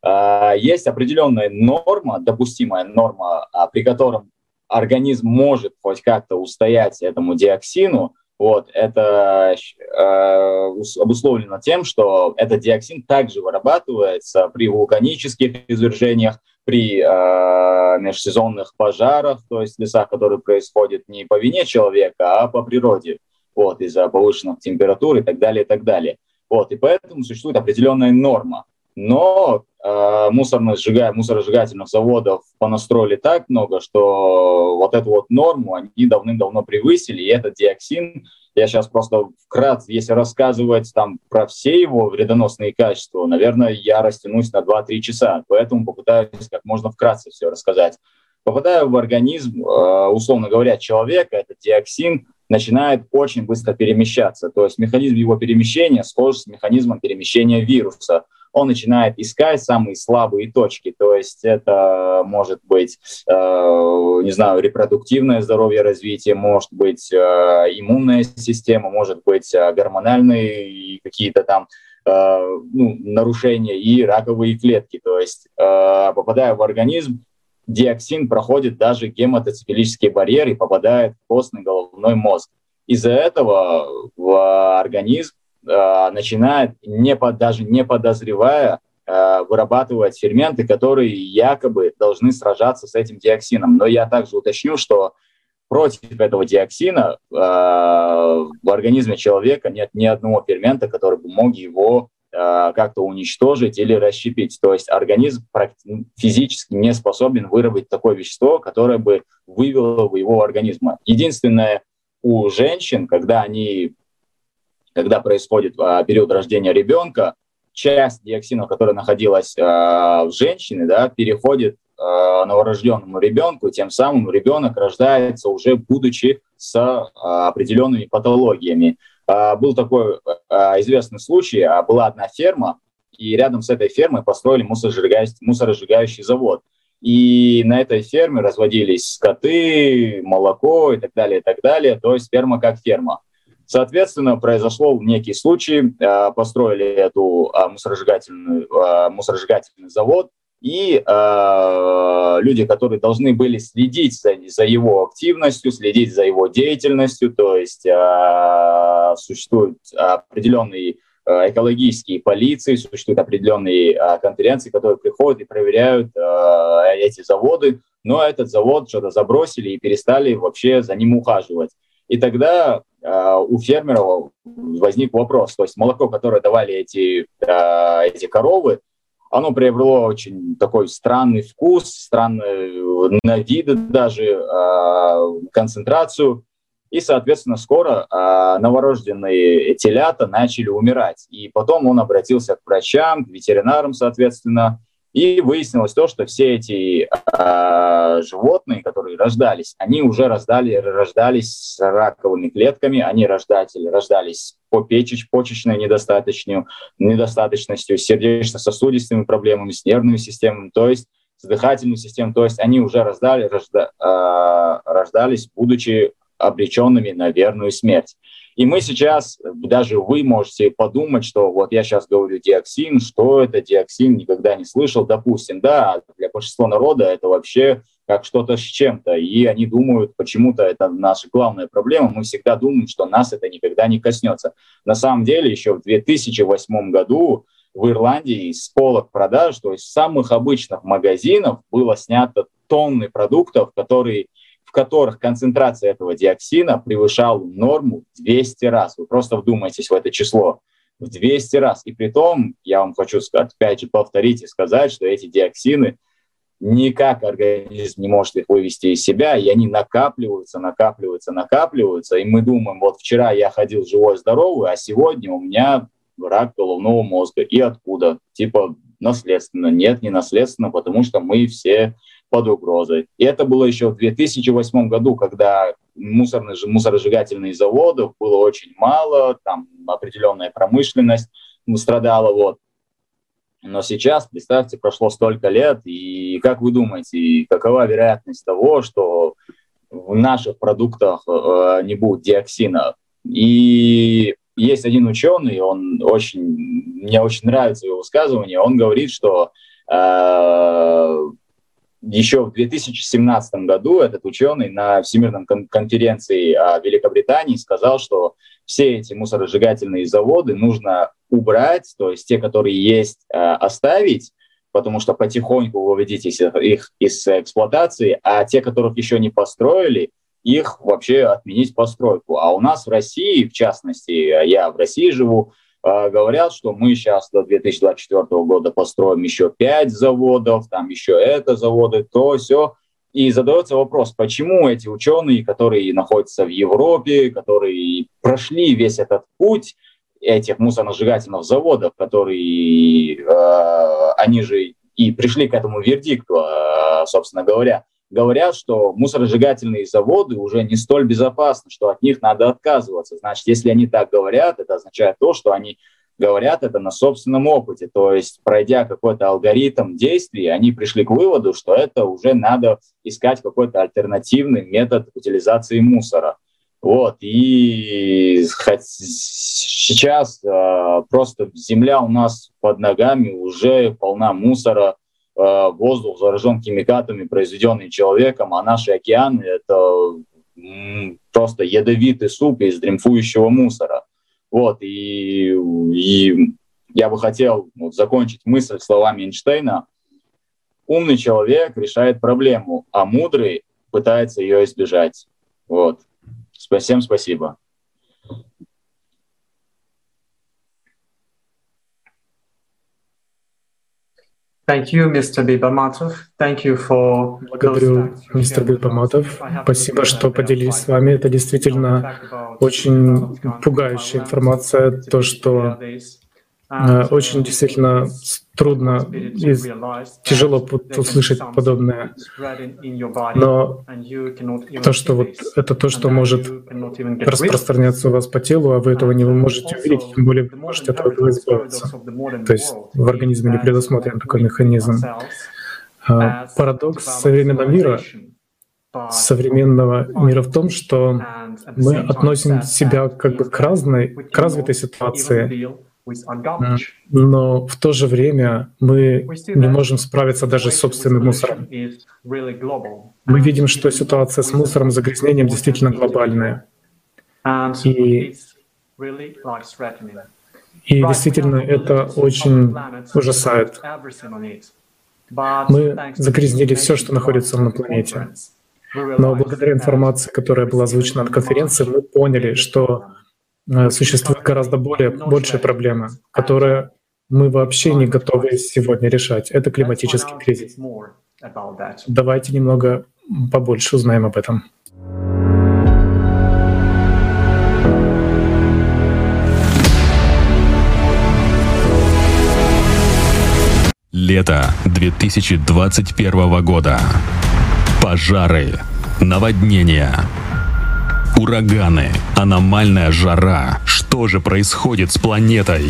Э, есть определенная норма, допустимая норма, а, при котором организм может хоть как-то устоять этому диоксину, вот, это э, обусловлено тем, что этот диоксин также вырабатывается при вулканических извержениях, при э, межсезонных пожарах, то есть лесах, которые происходят не по вине человека, а по природе, вот, из-за повышенных температур и так далее, и так далее. Вот, и поэтому существует определенная норма. Но э, мусорно сжига... мусоросжигательных заводов понастроили так много, что вот эту вот норму они давным-давно превысили, и этот диоксин я сейчас просто вкратце, если рассказывать там про все его вредоносные качества, наверное, я растянусь на 2-3 часа, поэтому попытаюсь как можно вкратце все рассказать. Попадая в организм, э, условно говоря, человека, этот диоксин начинает очень быстро перемещаться. То есть механизм его перемещения схож с механизмом перемещения вируса он начинает искать самые слабые точки. То есть это может быть, э, не знаю, репродуктивное здоровье, развитие, может быть э, иммунная система, может быть э, гормональные какие-то там э, ну, нарушения и раковые клетки. То есть э, попадая в организм, диоксин проходит даже гематоцефалический барьер и попадает в костный головной мозг. Из-за этого в организм э, начинает, не под, даже не подозревая, э, вырабатывать ферменты, которые якобы должны сражаться с этим диоксином. Но я также уточню, что против этого диоксина э, в организме человека нет ни одного фермента, который бы мог его как-то уничтожить или расщепить. То есть организм физически не способен выработать такое вещество, которое бы вывело его организма. Единственное, у женщин, когда они когда происходит а, период рождения ребенка, часть диоксина, которая находилась а, в женщине, да, переходит а, новорожденному ребенку, тем самым ребенок рождается уже будучи с а, определенными патологиями. А, был такой а, известный случай, а, была одна ферма, и рядом с этой фермой построили мусоросжигающий, мусоросжигающий завод. И на этой ферме разводились скоты, молоко и так далее, и так далее. То есть ферма как ферма. Соответственно, произошел некий случай, э, построили эту э, мусоросжигательную, э, мусоросжигательный завод, и э, люди, которые должны были следить за, за его активностью, следить за его деятельностью, то есть э, существуют определенные экологические полиции, существуют определенные конференции, которые приходят и проверяют э, эти заводы, но этот завод что-то забросили и перестали вообще за ним ухаживать. И тогда э, у фермеров возник вопрос, то есть молоко, которое давали эти, э, эти коровы, оно приобрело очень такой странный вкус, странный на вид даже, э, концентрацию. И, соответственно, скоро э, новорожденные телята начали умирать. И потом он обратился к врачам, к ветеринарам, соответственно, и выяснилось то, что все эти э, животные, которые рождались, они уже рождали, рождались с раковыми клетками, они рождатели, рождались по печеч, почечной недостаточностью, недостаточностью, сердечно-сосудистыми проблемами, с нервными системами, то есть с дыхательной системой, то есть они уже рождали, рожда, э, рождались, будучи обреченными на верную смерть. И мы сейчас, даже вы можете подумать, что вот я сейчас говорю диоксин, что это диоксин, никогда не слышал. Допустим, да, для большинства народа это вообще как что-то с чем-то. И они думают, почему-то это наша главная проблема. Мы всегда думаем, что нас это никогда не коснется. На самом деле, еще в 2008 году в Ирландии с полок продаж, то есть самых обычных магазинов, было снято тонны продуктов, которые которых концентрация этого диоксина превышала норму 200 раз. Вы просто вдумайтесь в это число. В 200 раз. И при том, я вам хочу сказать, опять же повторить и сказать, что эти диоксины никак организм не может их вывести из себя, и они накапливаются, накапливаются, накапливаются, и мы думаем, вот вчера я ходил живой, здоровый, а сегодня у меня рак головного мозга. И откуда? Типа наследственно. Нет, не наследственно, потому что мы все под угрозой. И это было еще в 2008 году, когда мусорных, мусоросжигательных заводов было очень мало, там определенная промышленность страдала. Вот. Но сейчас, представьте, прошло столько лет, и как вы думаете, какова вероятность того, что в наших продуктах э, не будет диоксина? И есть один ученый, он очень, мне очень нравится его высказывание, он говорит, что э, еще в 2017 году этот ученый на Всемирном конференции о Великобритании сказал, что все эти мусоросжигательные заводы нужно убрать, то есть те, которые есть, э, оставить, потому что потихоньку выводить их из эксплуатации, а те, которых еще не построили, их вообще отменить постройку. А у нас в России, в частности, я в России живу, а, говорят, что мы сейчас до 2024 года построим еще 5 заводов, там еще это заводы, то все. и задается вопрос, почему эти ученые, которые находятся в Европе, которые прошли весь этот путь этих мусоросжигательных заводов, которые, э, они же и пришли к этому вердикту, э, собственно говоря, говорят, что мусоросжигательные заводы уже не столь безопасны, что от них надо отказываться. Значит, если они так говорят, это означает то, что они говорят это на собственном опыте. То есть, пройдя какой-то алгоритм действий, они пришли к выводу, что это уже надо искать какой-то альтернативный метод утилизации мусора. Вот, и сейчас э, просто земля у нас под ногами уже полна мусора, воздух заражен химикатами, произведенными человеком, а наши океаны — это просто ядовитый суп из дремфующего мусора. Вот, и, и я бы хотел вот, закончить мысль словами Эйнштейна. Умный человек решает проблему, а мудрый пытается ее избежать. Вот. Всем спасибо. Thank you, Mr. Thank you for Благодарю, мистер Бибаматов. Спасибо, что поделились с вами. Это действительно очень пугающая информация, то, что очень действительно трудно и тяжело услышать подобное. Но то, что вот это то, что может распространяться у вас по телу, а вы этого не можете увидеть, тем более вы можете от этого избавиться. То есть в организме не предусмотрен такой механизм. А, парадокс современного мира современного мира в том, что мы относим себя как бы к разной, к развитой ситуации, но в то же время мы не можем справиться даже с собственным мусором. Мы видим, что ситуация с мусором, загрязнением действительно глобальная. И, и действительно это очень ужасает. Мы загрязнили все, что находится на планете. Но благодаря информации, которая была озвучена на конференции, мы поняли, что существует гораздо более большая проблема, которая мы вообще не готовы сегодня решать. Это климатический кризис. Давайте немного побольше узнаем об этом. Лето 2021 года. Пожары, наводнения, ураганы, аномальная жара. Что же происходит с планетой?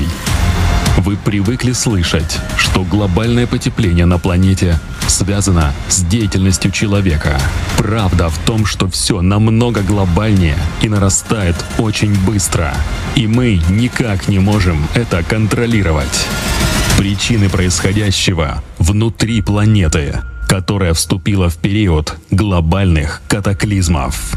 Вы привыкли слышать, что глобальное потепление на планете связано с деятельностью человека. Правда в том, что все намного глобальнее и нарастает очень быстро. И мы никак не можем это контролировать. Причины происходящего внутри планеты, которая вступила в период глобальных катаклизмов.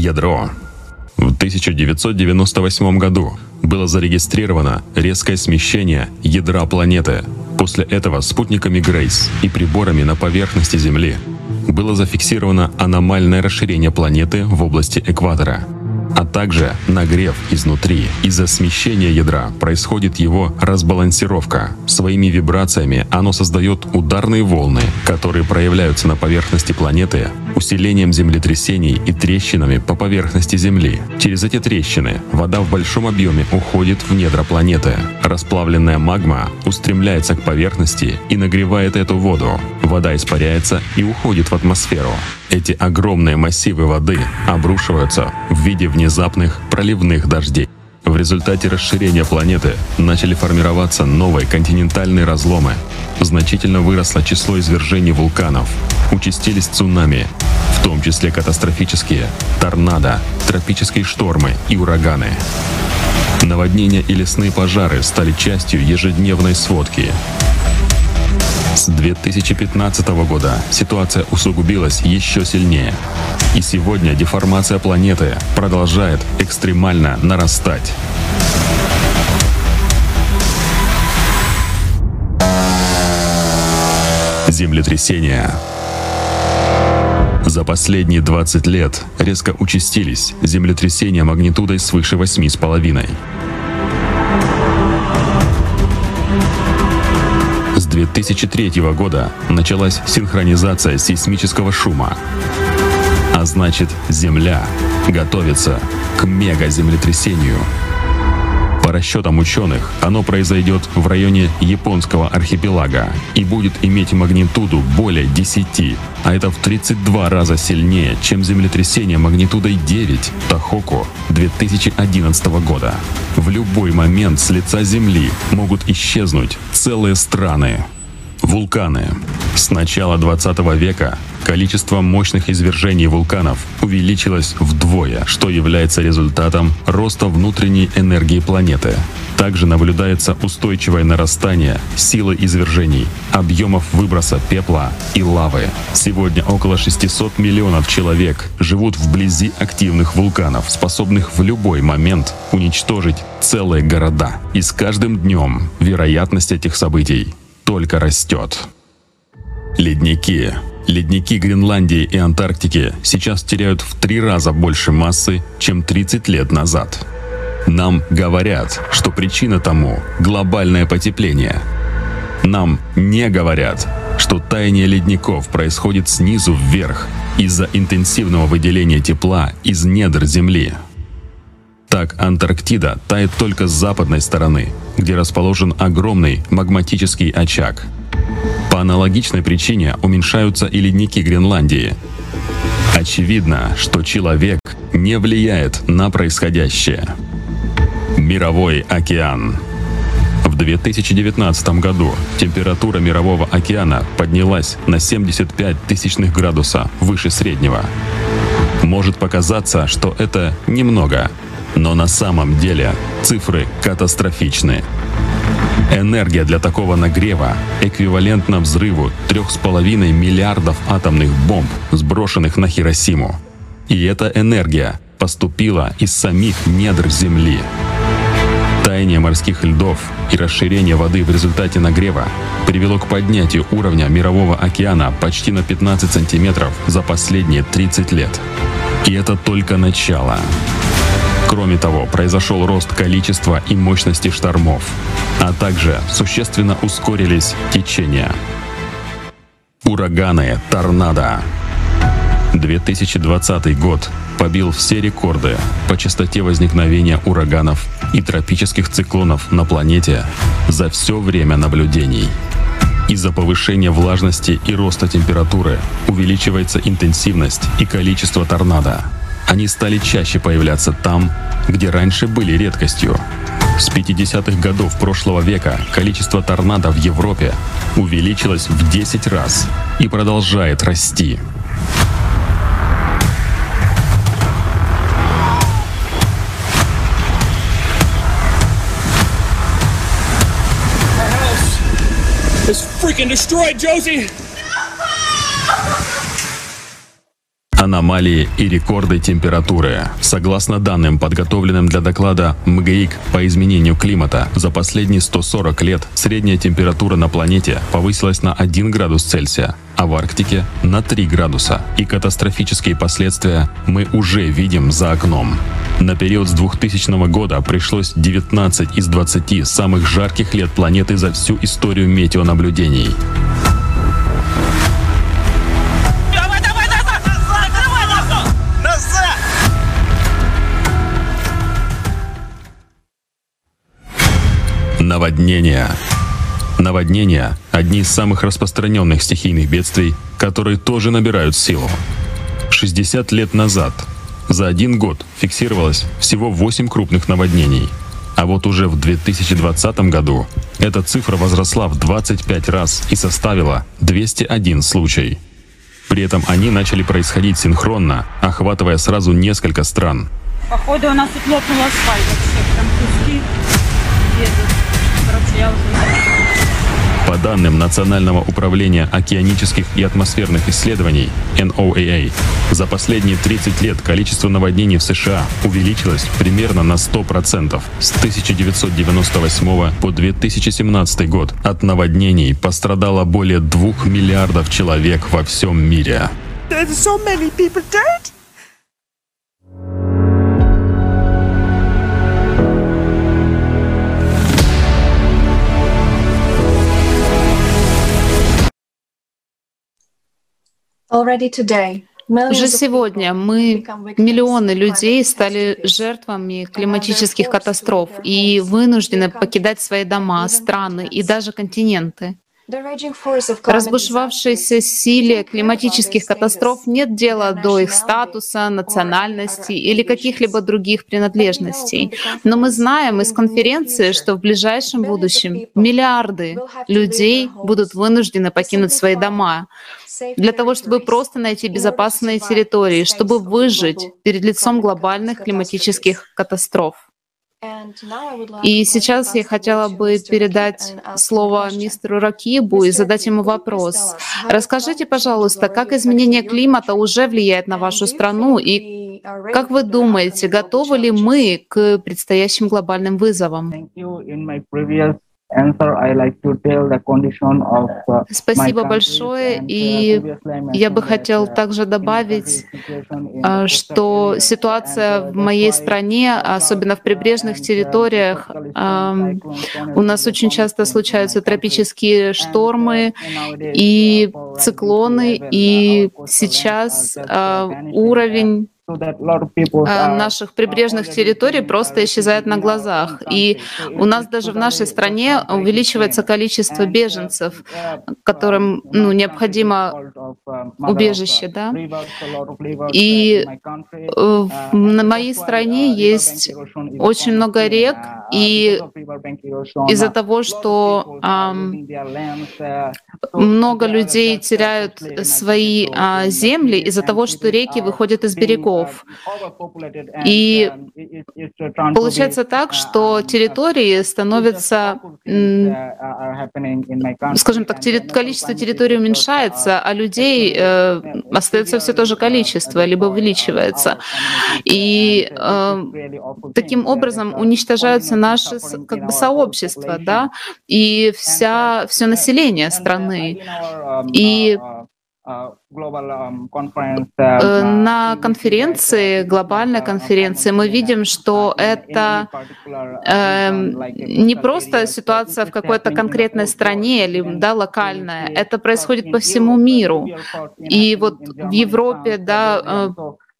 Ядро. В 1998 году было зарегистрировано резкое смещение ядра планеты. После этого спутниками Грейс и приборами на поверхности Земли было зафиксировано аномальное расширение планеты в области экватора – а также нагрев изнутри. Из-за смещения ядра происходит его разбалансировка. Своими вибрациями оно создает ударные волны, которые проявляются на поверхности планеты усилением землетрясений и трещинами по поверхности Земли. Через эти трещины вода в большом объеме уходит в недра планеты. Расплавленная магма устремляется к поверхности и нагревает эту воду. Вода испаряется и уходит в атмосферу. Эти огромные массивы воды обрушиваются в виде внезапных проливных дождей. В результате расширения планеты начали формироваться новые континентальные разломы. Значительно выросло число извержений вулканов. Участились цунами, в том числе катастрофические, торнадо, тропические штормы и ураганы. Наводнения и лесные пожары стали частью ежедневной сводки. С 2015 года ситуация усугубилась еще сильнее. И сегодня деформация планеты продолжает экстремально нарастать. Землетрясения, За последние 20 лет резко участились землетрясения магнитудой свыше 8,5. С 2003 года началась синхронизация сейсмического шума. А значит, Земля готовится к мегаземлетрясению. По расчетам ученых, оно произойдет в районе японского архипелага и будет иметь магнитуду более 10, а это в 32 раза сильнее, чем землетрясение магнитудой 9 Тахоку 2011 года. В любой момент с лица Земли могут исчезнуть целые страны. Вулканы. С начала 20 века количество мощных извержений вулканов увеличилось вдвое, что является результатом роста внутренней энергии планеты. Также наблюдается устойчивое нарастание силы извержений, объемов выброса пепла и лавы. Сегодня около 600 миллионов человек живут вблизи активных вулканов, способных в любой момент уничтожить целые города. И с каждым днем вероятность этих событий только растет. Ледники. Ледники Гренландии и Антарктики сейчас теряют в три раза больше массы, чем 30 лет назад. Нам говорят, что причина тому – глобальное потепление. Нам не говорят, что таяние ледников происходит снизу вверх из-за интенсивного выделения тепла из недр Земли. Так Антарктида тает только с западной стороны, где расположен огромный магматический очаг. По аналогичной причине уменьшаются и ледники Гренландии. Очевидно, что человек не влияет на происходящее. Мировой океан. В 2019 году температура Мирового океана поднялась на 75 тысячных градуса выше среднего. Может показаться, что это немного, но на самом деле цифры катастрофичны. Энергия для такого нагрева эквивалентна взрыву 3,5 миллиардов атомных бомб, сброшенных на Хиросиму. И эта энергия поступила из самих недр Земли. Таяние морских льдов и расширение воды в результате нагрева привело к поднятию уровня Мирового океана почти на 15 сантиметров за последние 30 лет. И это только начало. Кроме того, произошел рост количества и мощности штормов, а также существенно ускорились течения. Ураганы, торнадо. 2020 год побил все рекорды по частоте возникновения ураганов и тропических циклонов на планете за все время наблюдений. Из-за повышения влажности и роста температуры увеличивается интенсивность и количество торнадо. Они стали чаще появляться там, где раньше были редкостью. С 50-х годов прошлого века количество торнадо в Европе увеличилось в 10 раз и продолжает расти. freaking destroyed, Josie! Аномалии и рекорды температуры. Согласно данным, подготовленным для доклада МГИК по изменению климата, за последние 140 лет средняя температура на планете повысилась на 1 градус Цельсия, а в Арктике на 3 градуса. И катастрофические последствия мы уже видим за окном. На период с 2000 года пришлось 19 из 20 самых жарких лет планеты за всю историю метеонаблюдений. Наводнения. Наводнения – одни из самых распространенных стихийных бедствий, которые тоже набирают силу. 60 лет назад за один год фиксировалось всего 8 крупных наводнений, а вот уже в 2020 году эта цифра возросла в 25 раз и составила 201 случай. При этом они начали происходить синхронно, охватывая сразу несколько стран. Походу у нас тут лопнул асфальт вообще, прям куски данным Национального управления океанических и атмосферных исследований NOAA, за последние 30 лет количество наводнений в США увеличилось примерно на 100%. С 1998 по 2017 год от наводнений пострадало более 2 миллиардов человек во всем мире. There's so many people dead. Уже сегодня мы, миллионы людей, стали жертвами климатических катастроф и вынуждены покидать свои дома, страны и даже континенты. Разбушевавшейся силе климатических катастроф нет дела до их статуса, национальности или каких-либо других принадлежностей. Но мы знаем из конференции, что в ближайшем будущем миллиарды людей будут вынуждены покинуть свои дома для того, чтобы просто найти безопасные территории, чтобы выжить перед лицом глобальных климатических катастроф. И сейчас я хотела бы передать слово мистеру Ракибу и задать ему вопрос. Расскажите, пожалуйста, как изменение климата уже влияет на вашу страну? и как вы думаете, готовы ли мы к предстоящим глобальным вызовам? Спасибо большое. И я бы хотел также добавить, а, что ситуация в моей стране, особенно в прибрежных территориях, у нас очень часто случаются тропические штормы и циклоны, и сейчас а, уровень наших прибрежных территорий просто исчезает на глазах. И у нас даже в нашей стране увеличивается количество беженцев, которым ну, необходимо убежище. Да? И э, на моей стране есть очень много рек, и из-за того, что много людей теряют свои э, земли, из-за того, что реки выходят из берегов, языков. И получается так, что территории становятся, скажем так, количество территорий уменьшается, а людей э, остается все то же количество, либо увеличивается. И э, таким образом уничтожаются наши как бы сообщества, да, и вся, все население страны. И на конференции, глобальной конференции, мы видим, что это э, не просто ситуация в какой-то конкретной стране или да, локальная, это происходит по всему миру. И вот в Европе, да, э,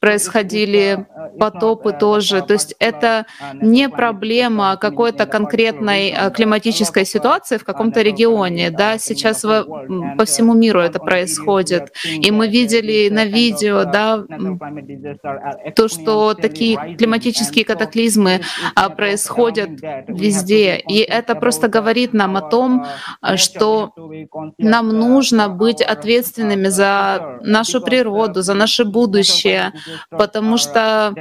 происходили потопы тоже. То есть это не проблема какой-то конкретной э, климатической ситуации в каком-то регионе. Да? Сейчас по всему миру это происходит. И мы видели на видео да, то, что такие климатические катаклизмы а, происходят везде. И это просто говорит нам о том, что нам нужно быть ответственными за нашу природу, за наше будущее, потому что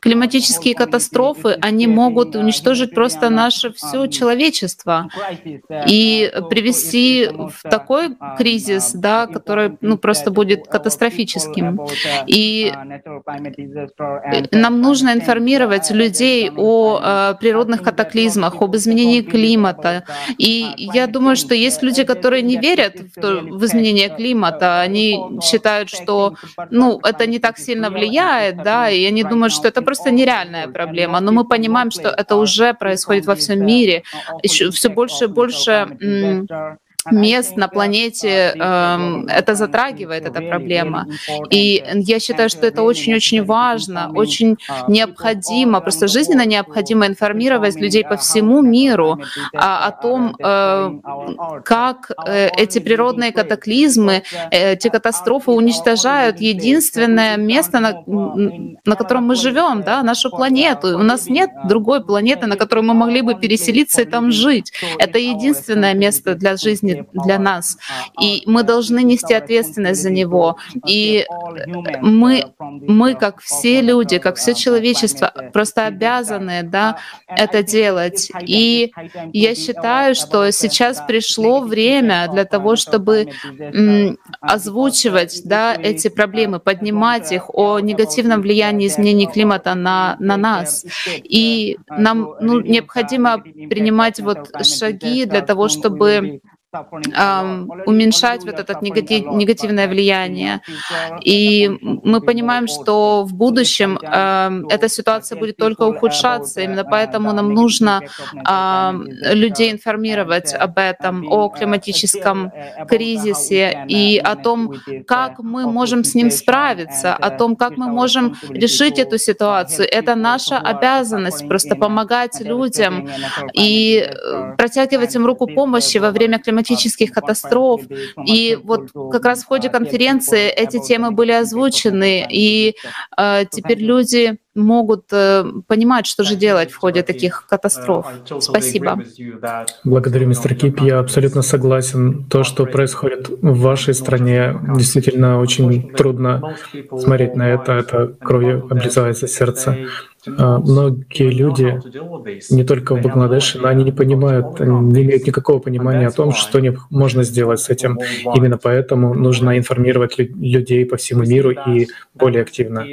климатические катастрофы, они могут уничтожить просто наше все человечество и привести в такой кризис, да, который ну, просто будет катастрофическим. И нам нужно информировать людей о э, природных катаклизмах, об изменении климата. И я думаю, что есть люди, которые не верят в, то, в изменение климата, они считают, что ну, это не так сильно влияет, да, и они думают, что это просто нереальная проблема. Но мы понимаем, что это уже происходит во всем мире. Еще все больше и больше мест на планете э, это затрагивает, эта проблема. И я считаю, что это очень-очень важно, очень необходимо, просто жизненно необходимо информировать людей по всему миру о, о том, э, как эти природные катаклизмы, э, эти катастрофы уничтожают единственное место, на, на котором мы живем, да, нашу планету. У нас нет другой планеты, на которой мы могли бы переселиться и там жить. Это единственное место для жизни для нас. И мы должны нести ответственность за него. И мы, мы как все люди, как все человечество, просто обязаны да, это делать. И я считаю, что сейчас пришло время для того, чтобы озвучивать да, эти проблемы, поднимать их о негативном влиянии изменений климата на, на нас. И нам ну, необходимо принимать вот шаги для того, чтобы уменьшать вот это негативное влияние. И мы понимаем, что в будущем эта ситуация будет только ухудшаться. Именно поэтому нам нужно людей информировать об этом, о климатическом кризисе и о том, как мы можем с ним справиться, о том, как мы можем решить эту ситуацию. Это наша обязанность просто помогать людям и э, протягивать им руку помощи во время климатического климатических катастроф. И вот как раз в ходе конференции эти темы были озвучены, и э, теперь люди могут э, понимать, что же делать в ходе таких катастроф. Спасибо. Благодарю, мистер Кип. Я абсолютно согласен. То, что происходит в вашей стране, действительно очень трудно смотреть на это. Это кровью облизывается сердце. А, многие люди, не только в Бангладеше, но они не понимают, не имеют никакого понимания о том, что можно сделать с этим. Именно поэтому нужно информировать людей по всему миру и более активно.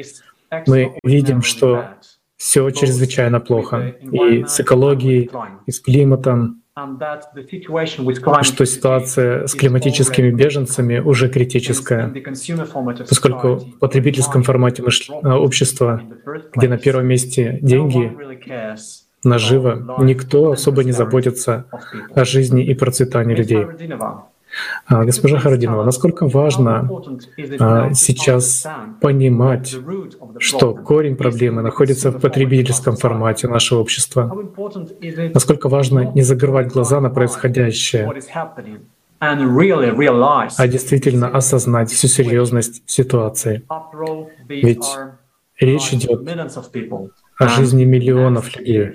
Мы видим, что все чрезвычайно плохо. И с экологией, и с климатом, что ситуация с климатическими беженцами уже критическая, поскольку в потребительском формате общества, где на первом месте деньги, наживо, никто особо не заботится о жизни и процветании людей. А, госпожа Хародинова, насколько важно а, сейчас понимать, что корень проблемы находится в потребительском формате нашего общества? Насколько важно не закрывать глаза на происходящее, а действительно осознать всю серьезность ситуации? Ведь речь идет о жизни миллионов людей,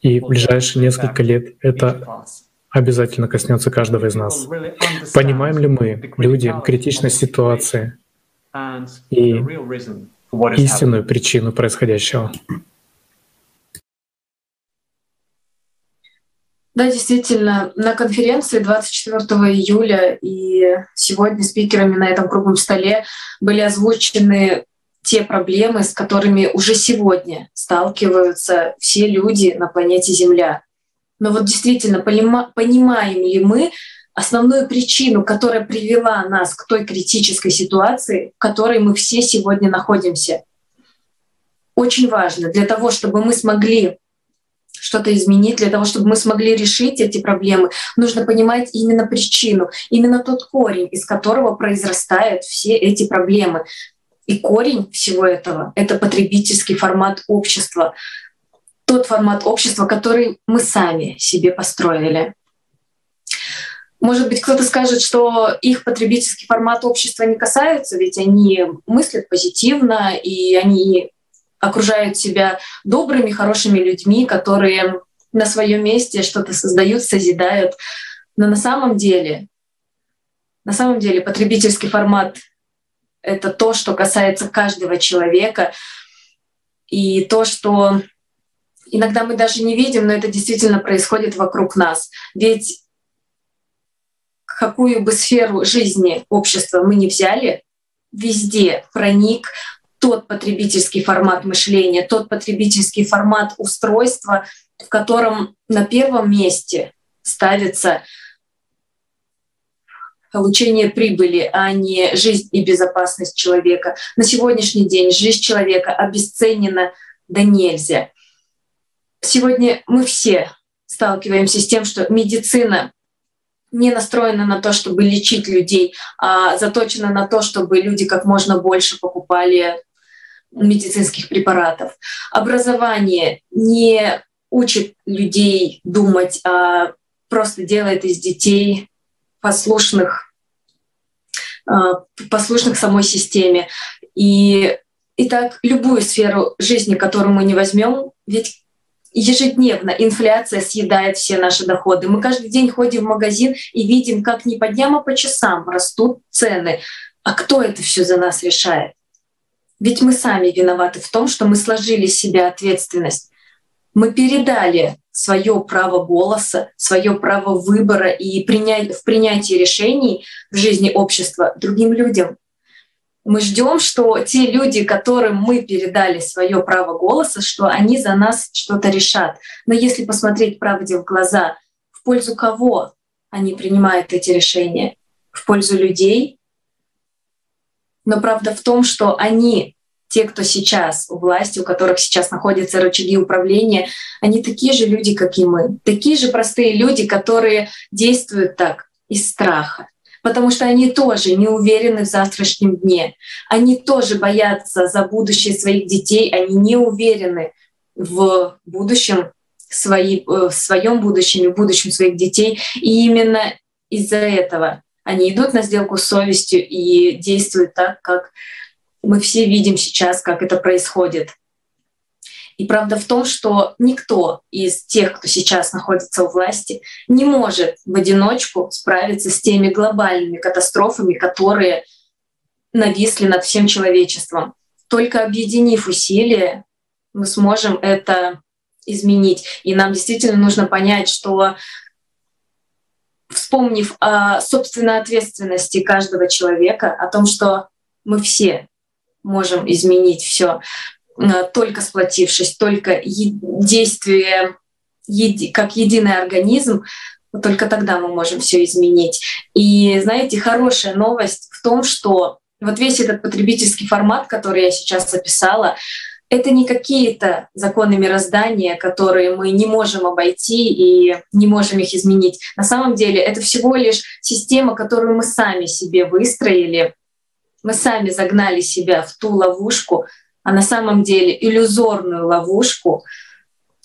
и в ближайшие несколько лет это обязательно коснется каждого из нас. Понимаем ли мы, люди, критичность ситуации и истинную причину происходящего? Да, действительно, на конференции 24 июля и сегодня спикерами на этом круглом столе были озвучены те проблемы, с которыми уже сегодня сталкиваются все люди на планете Земля. Но вот действительно, понимаем ли мы основную причину, которая привела нас к той критической ситуации, в которой мы все сегодня находимся? Очень важно для того, чтобы мы смогли что-то изменить, для того, чтобы мы смогли решить эти проблемы, нужно понимать именно причину, именно тот корень, из которого произрастают все эти проблемы. И корень всего этого — это потребительский формат общества, тот формат общества, который мы сами себе построили. Может быть, кто-то скажет, что их потребительский формат общества не касается, ведь они мыслят позитивно, и они окружают себя добрыми, хорошими людьми, которые на своем месте что-то создают, созидают. Но на самом деле, на самом деле потребительский формат — это то, что касается каждого человека, и то, что иногда мы даже не видим, но это действительно происходит вокруг нас. Ведь какую бы сферу жизни общества мы не взяли, везде проник тот потребительский формат мышления, тот потребительский формат устройства, в котором на первом месте ставится получение прибыли, а не жизнь и безопасность человека. На сегодняшний день жизнь человека обесценена да нельзя. Сегодня мы все сталкиваемся с тем, что медицина не настроена на то, чтобы лечить людей, а заточена на то, чтобы люди как можно больше покупали медицинских препаратов. Образование не учит людей думать, а просто делает из детей послушных, а, послушных самой системе. И, и так любую сферу жизни, которую мы не возьмем, ведь ежедневно инфляция съедает все наши доходы. Мы каждый день ходим в магазин и видим, как не по дням, а по часам растут цены. А кто это все за нас решает? Ведь мы сами виноваты в том, что мы сложили себе ответственность. Мы передали свое право голоса, свое право выбора и в принятии решений в жизни общества другим людям. Мы ждем, что те люди, которым мы передали свое право голоса, что они за нас что-то решат. Но если посмотреть правде в глаза, в пользу кого они принимают эти решения в пользу людей. Но правда в том, что они, те, кто сейчас у власти, у которых сейчас находятся рычаги управления, они такие же люди, как и мы. Такие же простые люди, которые действуют так из страха. Потому что они тоже не уверены в завтрашнем дне. Они тоже боятся за будущее своих детей, они не уверены в будущем свои, э, в своем будущем и будущем своих детей. И именно из-за этого они идут на сделку с совестью и действуют так, как мы все видим сейчас, как это происходит. И правда в том, что никто из тех, кто сейчас находится у власти, не может в одиночку справиться с теми глобальными катастрофами, которые нависли над всем человечеством. Только объединив усилия, мы сможем это изменить. И нам действительно нужно понять, что вспомнив о собственной ответственности каждого человека, о том, что мы все можем изменить все, только сплотившись, только действуя как единый организм, только тогда мы можем все изменить. И знаете, хорошая новость в том, что вот весь этот потребительский формат, который я сейчас описала, это не какие-то законы мироздания, которые мы не можем обойти и не можем их изменить. На самом деле это всего лишь система, которую мы сами себе выстроили. Мы сами загнали себя в ту ловушку, а на самом деле иллюзорную ловушку,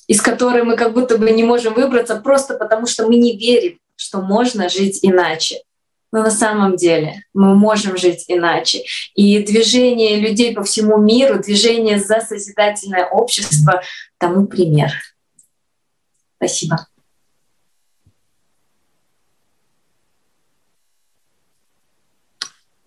из которой мы как будто бы не можем выбраться просто потому, что мы не верим, что можно жить иначе. Но на самом деле мы можем жить иначе. И движение людей по всему миру, движение за созидательное общество тому пример. Спасибо.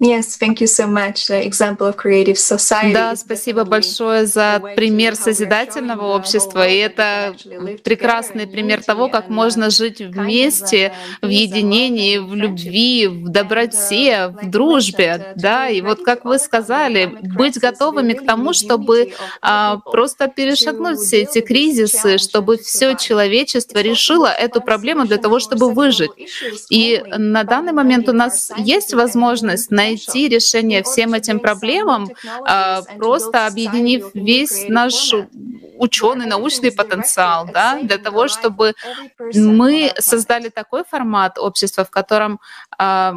Yes, thank you so much. The example of creative society. Да, спасибо большое за пример созидательного общества. И это прекрасный пример того, как можно жить вместе, в единении, в любви, в доброте, в дружбе. Да, и вот как вы сказали, быть готовыми к тому, чтобы а, просто перешагнуть все эти кризисы, чтобы все человечество решило эту проблему для того, чтобы выжить. И на данный момент у нас есть возможность найти найти решение всем этим проблемам, а, просто объединив весь наш ученый, научный потенциал, да, для того, чтобы мы создали такой формат общества, в котором а,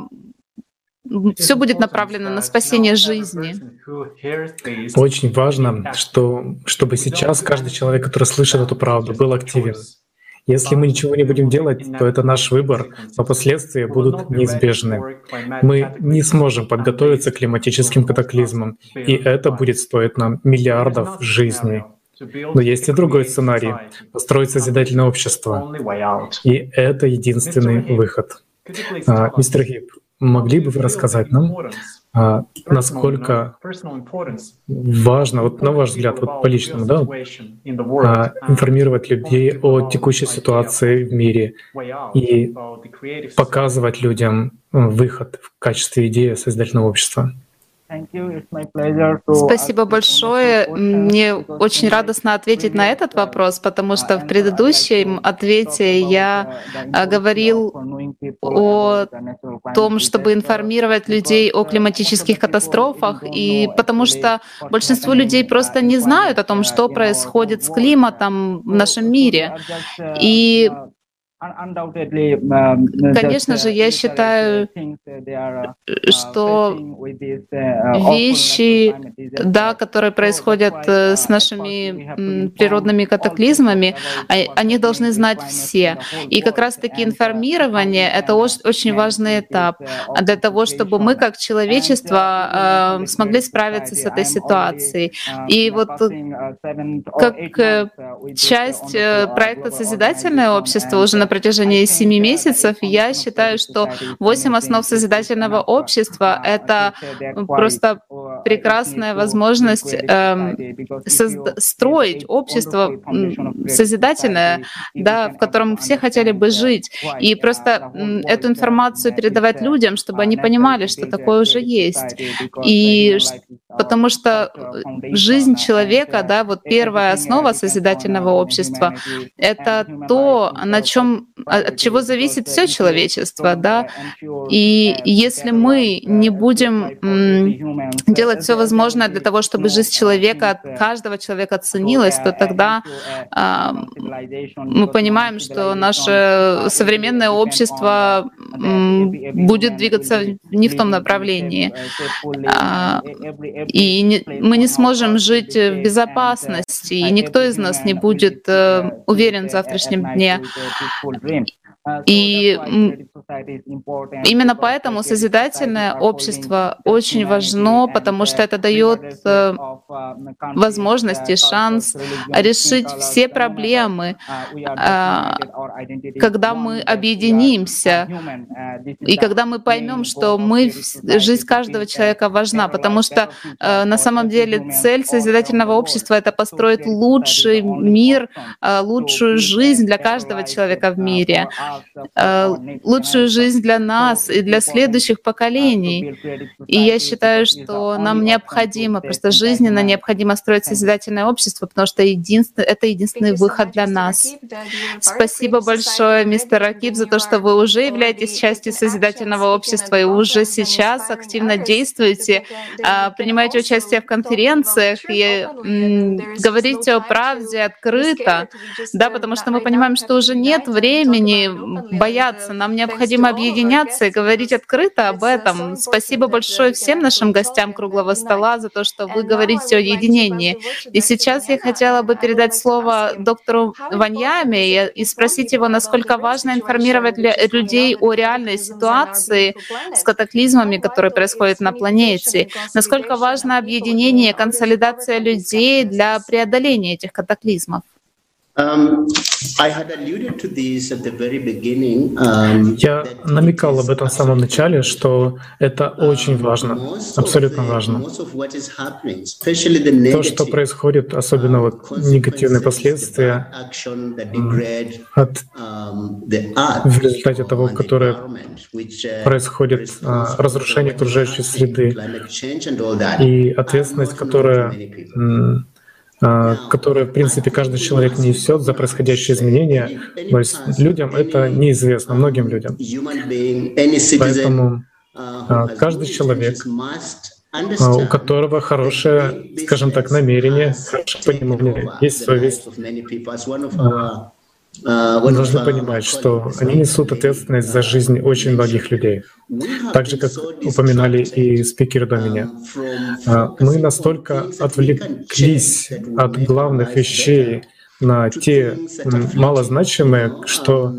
все будет направлено на спасение жизни. Очень важно, что, чтобы сейчас каждый человек, который слышит эту правду, был активен. Если мы ничего не будем делать, то это наш выбор, но последствия будут неизбежны. Мы не сможем подготовиться к климатическим катаклизмам, и это будет стоить нам миллиардов жизней. Но есть и другой сценарий — построить созидательное общество. И это единственный выход. А, мистер Гиб, могли бы вы рассказать нам, а, насколько важно, вот на ваш взгляд, вот по личному, да, а, информировать людей о текущей ситуации в мире и показывать людям выход в качестве идеи создательного общества? Спасибо большое. Мне очень радостно ответить на этот вопрос, потому что в предыдущем ответе я а, говорил о том, чтобы информировать людей о климатических катастрофах, и потому что большинство людей просто не знают о том, что происходит с климатом в нашем мире. И Конечно же, я считаю, uh, что uh, вещи, да, которые происходят э, с нашими природными катаклизмами, а, они должны знать все. И как раз-таки информирование — это очень важный этап для того, чтобы мы как человечество э, смогли справиться с этой ситуацией. И вот как э, часть проекта «Созидательное общество» уже на протяжении семи месяцев, я считаю, что восемь основ созидательного общества — это просто прекрасная возможность э, строить общество созидательное, да, в котором все хотели бы жить. И просто эту информацию передавать людям, чтобы они понимали, что такое уже есть. И потому что жизнь человека, да, вот первая основа созидательного общества — это то, на чем от чего зависит все человечество, да. И если мы не будем делать все возможное для того, чтобы жизнь человека, каждого человека ценилась, то тогда э, мы понимаем, что наше современное общество будет двигаться не в том направлении. А, и мы не сможем жить в безопасности, и никто из нас не будет э, уверен в завтрашнем дне. full brain И именно поэтому созидательное общество очень важно, потому что это дает э, возможность и шанс решить все проблемы, а, когда мы объединимся и когда мы поймем, что мы, жизнь каждого человека важна, потому что э, на самом деле цель созидательного общества — это построить лучший мир, э, лучшую жизнь для каждого человека в мире. Э, лучшую жизнь для нас и для следующих поколений. И я считаю, что нам необходимо, просто жизненно необходимо строить созидательное общество, потому что единственно, это единственный выход для нас. Спасибо большое, мистер Акип, за то, что вы уже являетесь частью созидательного общества и уже сейчас активно действуете, а, принимаете участие в конференциях и говорите о правде открыто, да, потому что мы понимаем, что уже нет времени бояться. Нам необходимо объединяться и говорить открыто об этом. Спасибо большое всем нашим гостям круглого стола за то, что вы говорите о единении. И сейчас я хотела бы передать слово доктору Ваньяме и спросить его, насколько важно информировать людей о реальной ситуации с катаклизмами, которые происходят на планете, насколько важно объединение, консолидация людей для преодоления этих катаклизмов. Um, um, Я намекал об этом в самом начале, что это очень um, важно, абсолютно важно. То, что происходит, особенно вот негативные последствия от, в результате того, которое uh, происходит а, разрушение окружающей среды и ответственность, которая а, которое, в принципе, каждый человек несет за происходящие изменения. Есть людям это неизвестно, многим людям. Поэтому а, каждый человек, а, у которого хорошее, скажем так, намерение, хорошее понимание, есть совесть, а, вы должны понимать, что они несут ответственность за жизнь очень многих людей. Так же, как упоминали и спикеры до меня. А, мы настолько отвлеклись от главных вещей на те малозначимые, что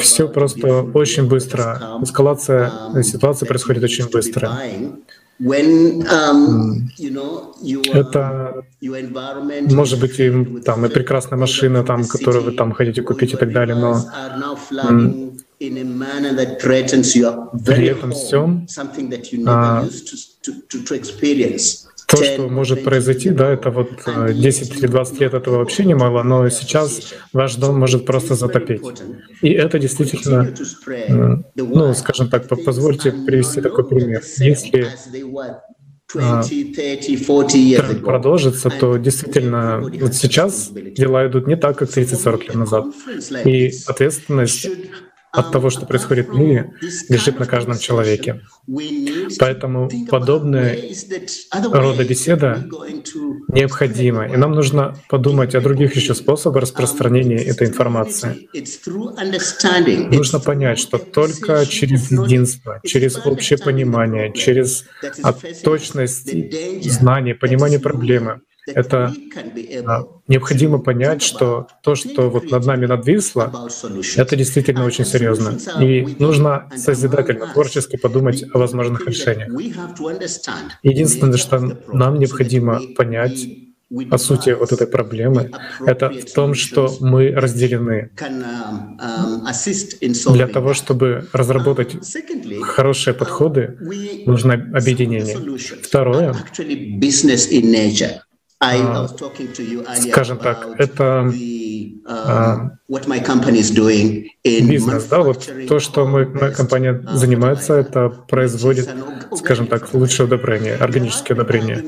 все просто очень быстро. Эскалация ситуации происходит очень быстро. Um, Это может быть и, там, и прекрасная машина, там, которую вы там хотите купить и так далее, но при этом всем то, что может произойти, да, это вот 10 э, или 20 лет этого вообще немало, но сейчас ваш дом может просто затопить. И это действительно, ну, скажем так, позвольте привести такой пример. Если а, тренд продолжится, то действительно вот сейчас дела идут не так, как 30-40 лет назад. И ответственность от того, что происходит в мире, лежит на каждом человеке. Поэтому подобная рода беседа необходима, и нам нужно подумать о других еще способах распространения этой информации. Нужно понять, что только через единство, через общее понимание, через точность знания, понимание проблемы, это а, необходимо понять, что то, что вот над нами надвисло, это действительно очень серьезно. И нужно созидательно, творчески подумать о возможных решениях. Единственное, что нам необходимо понять, по сути, вот этой проблемы, это в том, что мы разделены. Для того, чтобы разработать хорошие подходы, нужно объединение. Второе скажем так, это а, бизнес, да, вот то, что мы, моя компания занимается, это производит, скажем так, лучшее удобрение, органические удобрения.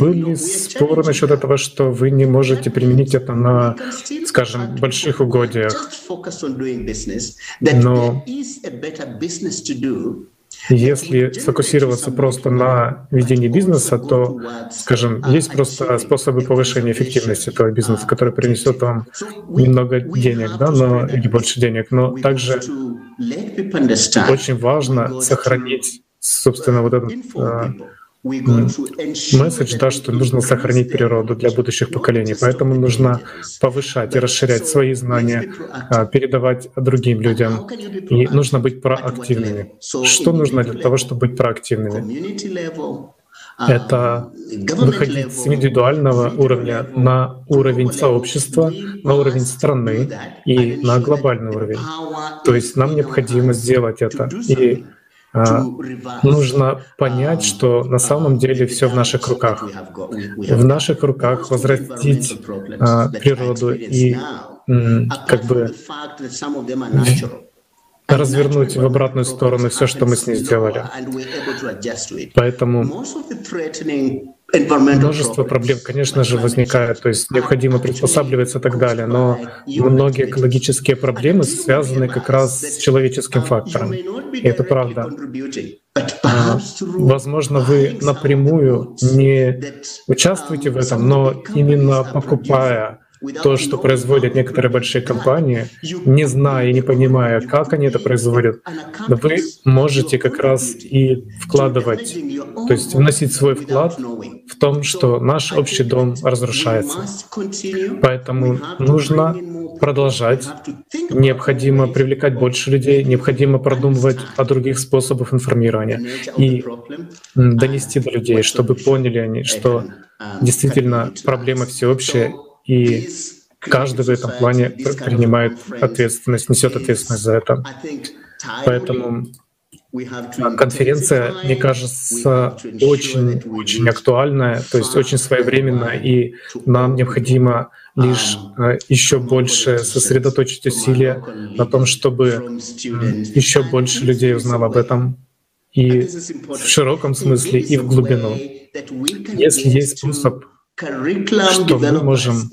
Были споры насчет этого, что вы не можете применить это на, скажем, больших угодьях. Но если сфокусироваться просто на ведении бизнеса, то, скажем, есть просто способы повышения эффективности этого бизнеса, который принесет вам немного денег, да, но или больше денег. Но также очень важно сохранить, собственно, вот этот месседж, да, что нужно сохранить природу для будущих поколений. Поэтому нужно повышать и расширять свои знания, а, передавать другим людям. И нужно быть проактивными. Что нужно для того, чтобы быть проактивными? Это выходить с индивидуального уровня на уровень сообщества, на уровень страны и на глобальный уровень. То есть нам необходимо сделать это. И нужно понять, что на самом деле все в наших руках. В наших руках возвратить а, природу и как бы развернуть в обратную сторону все, что мы с ней сделали. Поэтому Множество проблем, конечно же, возникает, то есть необходимо приспосабливаться и так далее, но многие экологические проблемы связаны как раз с человеческим фактором. И это правда. А, возможно, вы напрямую не участвуете в этом, но именно покупая то, что производят некоторые большие компании, не зная и не понимая, как они это производят, вы можете как раз и вкладывать, то есть вносить свой вклад в том, что наш общий дом разрушается. Поэтому нужно продолжать, необходимо привлекать больше людей, необходимо продумывать о других способах информирования и донести до людей, чтобы поняли они, что действительно проблема всеобщая, и каждый в этом плане принимает ответственность, несет ответственность за это. Поэтому конференция, мне кажется, очень-очень актуальная, то есть очень своевременная, и нам необходимо лишь э, еще больше сосредоточить усилия на том, чтобы еще больше людей узнало об этом и в широком смысле, и в глубину. Если есть способ что мы можем,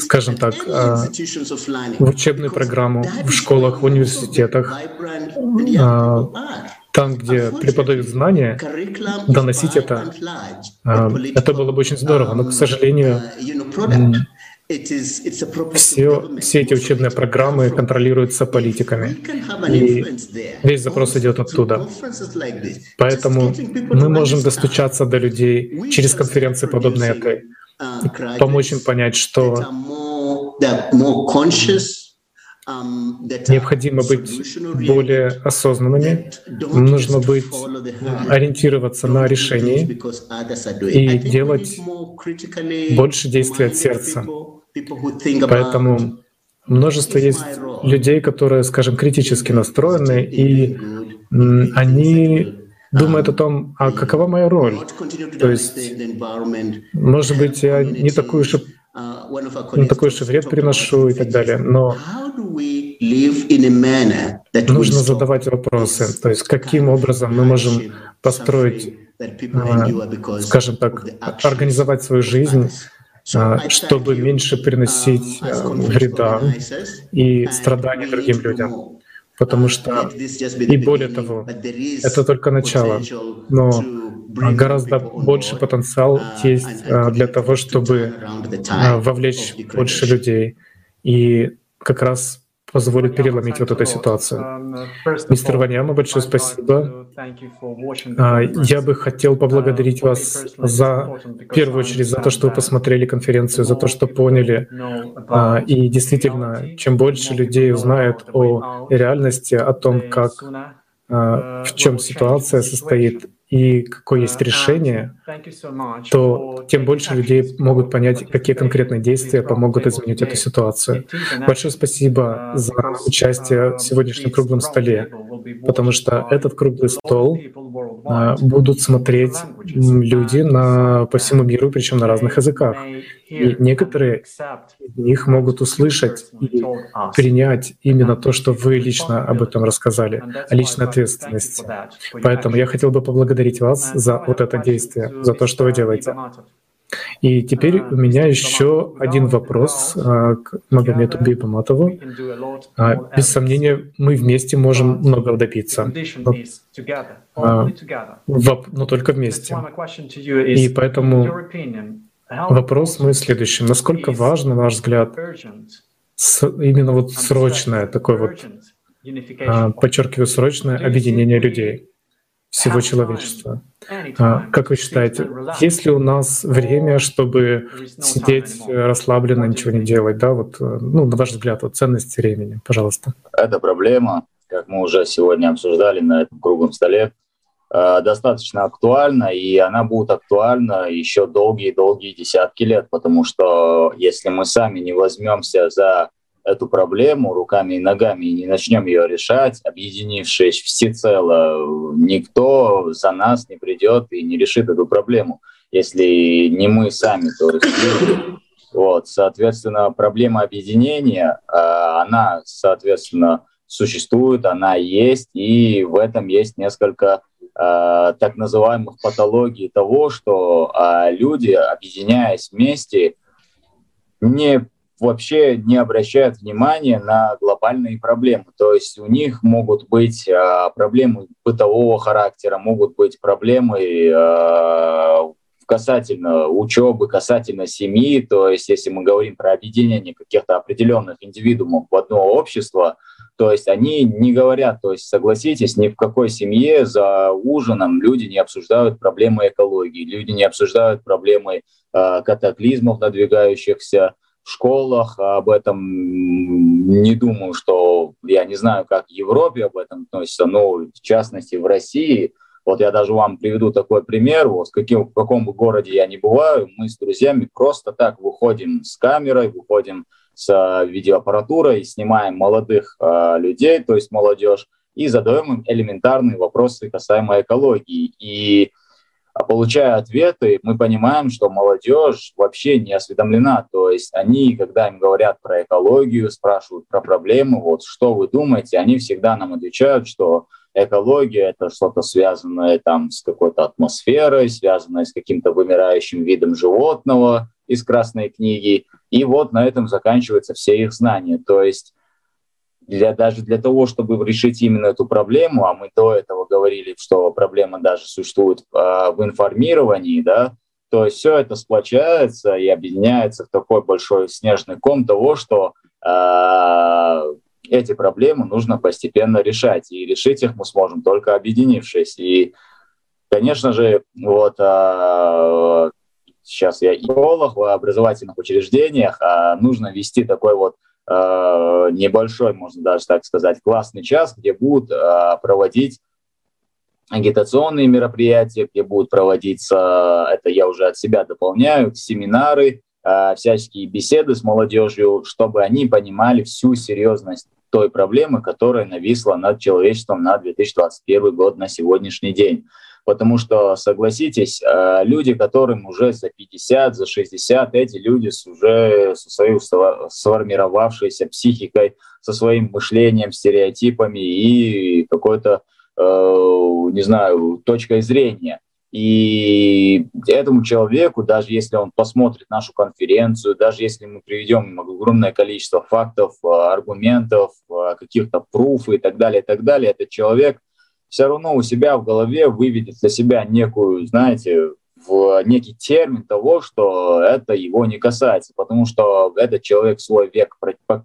скажем так, а, в учебную программу, в школах, в университетах, а, там, где преподают знания, доносить это, а, это было бы очень здорово. Но, к сожалению, все, все эти учебные программы контролируются политиками, и весь запрос идет оттуда. Поэтому мы можем достучаться до людей через конференции, подобные этой, помочь им понять, что Необходимо быть более осознанными, нужно быть, ориентироваться на решение и делать больше действий от сердца. Поэтому множество есть людей, которые, скажем, критически настроены, и они думают о том, а какова моя роль? То есть, может быть, я не такую же не такой же вред приношу и так далее. Но нужно задавать вопросы, то есть каким образом мы можем построить, а, скажем так, организовать свою жизнь чтобы меньше приносить а, вреда и страданий другим людям. Потому что, и более того, это только начало, но гораздо больше потенциал есть а, для того, чтобы вовлечь больше людей. И как раз позволит переломить вот эту ситуацию. Мистер Ваньяма, большое спасибо. А, я бы хотел поблагодарить вас за, в первую очередь, за то, что вы посмотрели конференцию, за то, что поняли. А, и действительно, чем больше людей узнают о реальности, о том, как, а, в чем ситуация состоит, и какое есть решение, то тем больше людей могут понять, какие конкретные действия помогут изменить эту ситуацию. Большое спасибо за участие в сегодняшнем круглом столе, потому что этот круглый стол а, будут смотреть люди на, по всему миру, причем на разных языках. И некоторые из них могут услышать и принять именно то, что вы лично об этом рассказали, о личной ответственности. Поэтому я хотел бы поблагодарить вас за вот это действие, за то, что вы делаете. И теперь у меня еще один вопрос а, к Магомету Бибаматову. А, без сомнения, мы вместе можем много добиться. Но, но только вместе. И поэтому вопрос мой следующий. Насколько важно, на ваш взгляд, именно вот срочное такое вот, а, подчеркиваю, срочное объединение людей? Всего человечества. А, как вы считаете, есть ли у нас время, чтобы сидеть расслабленно, ничего не делать? Да, вот, э, ну, на ваш взгляд, вот ценность времени, пожалуйста. Это проблема, как мы уже сегодня обсуждали на этом круглом столе, э, достаточно актуальна, и она будет актуальна еще долгие-долгие десятки лет, потому что если мы сами не возьмемся за эту проблему руками и ногами и не начнем ее решать, объединившись всецело, никто за нас не придет и не решит эту проблему, если не мы сами. То вот, соответственно, проблема объединения, а, она, соответственно, существует, она есть, и в этом есть несколько э, так называемых патологий того, что э, люди, объединяясь вместе, не вообще не обращают внимания на глобальные проблемы. То есть у них могут быть э, проблемы бытового характера, могут быть проблемы э, касательно учебы, касательно семьи. То есть если мы говорим про объединение каких-то определенных индивидуумов в одно общество, то есть они не говорят, то есть согласитесь, ни в какой семье за ужином люди не обсуждают проблемы экологии, люди не обсуждают проблемы э, катаклизмов надвигающихся, школах об этом не думаю, что я не знаю, как в Европе об этом относятся, но в частности в России. Вот я даже вам приведу такой пример. Вот в, каким, в каком бы городе я ни бываю, мы с друзьями просто так выходим с камерой, выходим с э, видеоаппаратурой, снимаем молодых э, людей, то есть молодежь, и задаем им элементарные вопросы касаемо экологии. И а получая ответы, мы понимаем, что молодежь вообще не осведомлена. То есть они, когда им говорят про экологию, спрашивают про проблемы, вот что вы думаете, они всегда нам отвечают, что экология — это что-то связанное там с какой-то атмосферой, связанное с каким-то вымирающим видом животного из Красной книги. И вот на этом заканчиваются все их знания. То есть для, даже для того, чтобы решить именно эту проблему, а мы до этого говорили, что проблема даже существует э, в информировании, да, то все это сплочается и объединяется в такой большой снежный ком того, что э, эти проблемы нужно постепенно решать. И решить их мы сможем только объединившись. И, конечно же, вот э, сейчас я психолог в образовательных учреждениях, а нужно вести такой вот Э, небольшой, можно даже так сказать, классный час, где будут э, проводить агитационные мероприятия, где будут проводиться, это я уже от себя дополняю, семинары, э, всяческие беседы с молодежью, чтобы они понимали всю серьезность той проблемы, которая нависла над человечеством на 2021 год на сегодняшний день. Потому что, согласитесь, э, люди, которым уже за 50, за 60, эти люди с уже со своей сформировавшейся психикой, со своим мышлением, стереотипами и какой-то, э, не знаю, точкой зрения. И этому человеку, даже если он посмотрит нашу конференцию, даже если мы приведем огромное количество фактов, э, аргументов, каких-то пруфов и так далее, и так далее, этот человек все равно у себя в голове выведет для себя некую, знаете, в некий термин того, что это его не касается, потому что этот человек свой век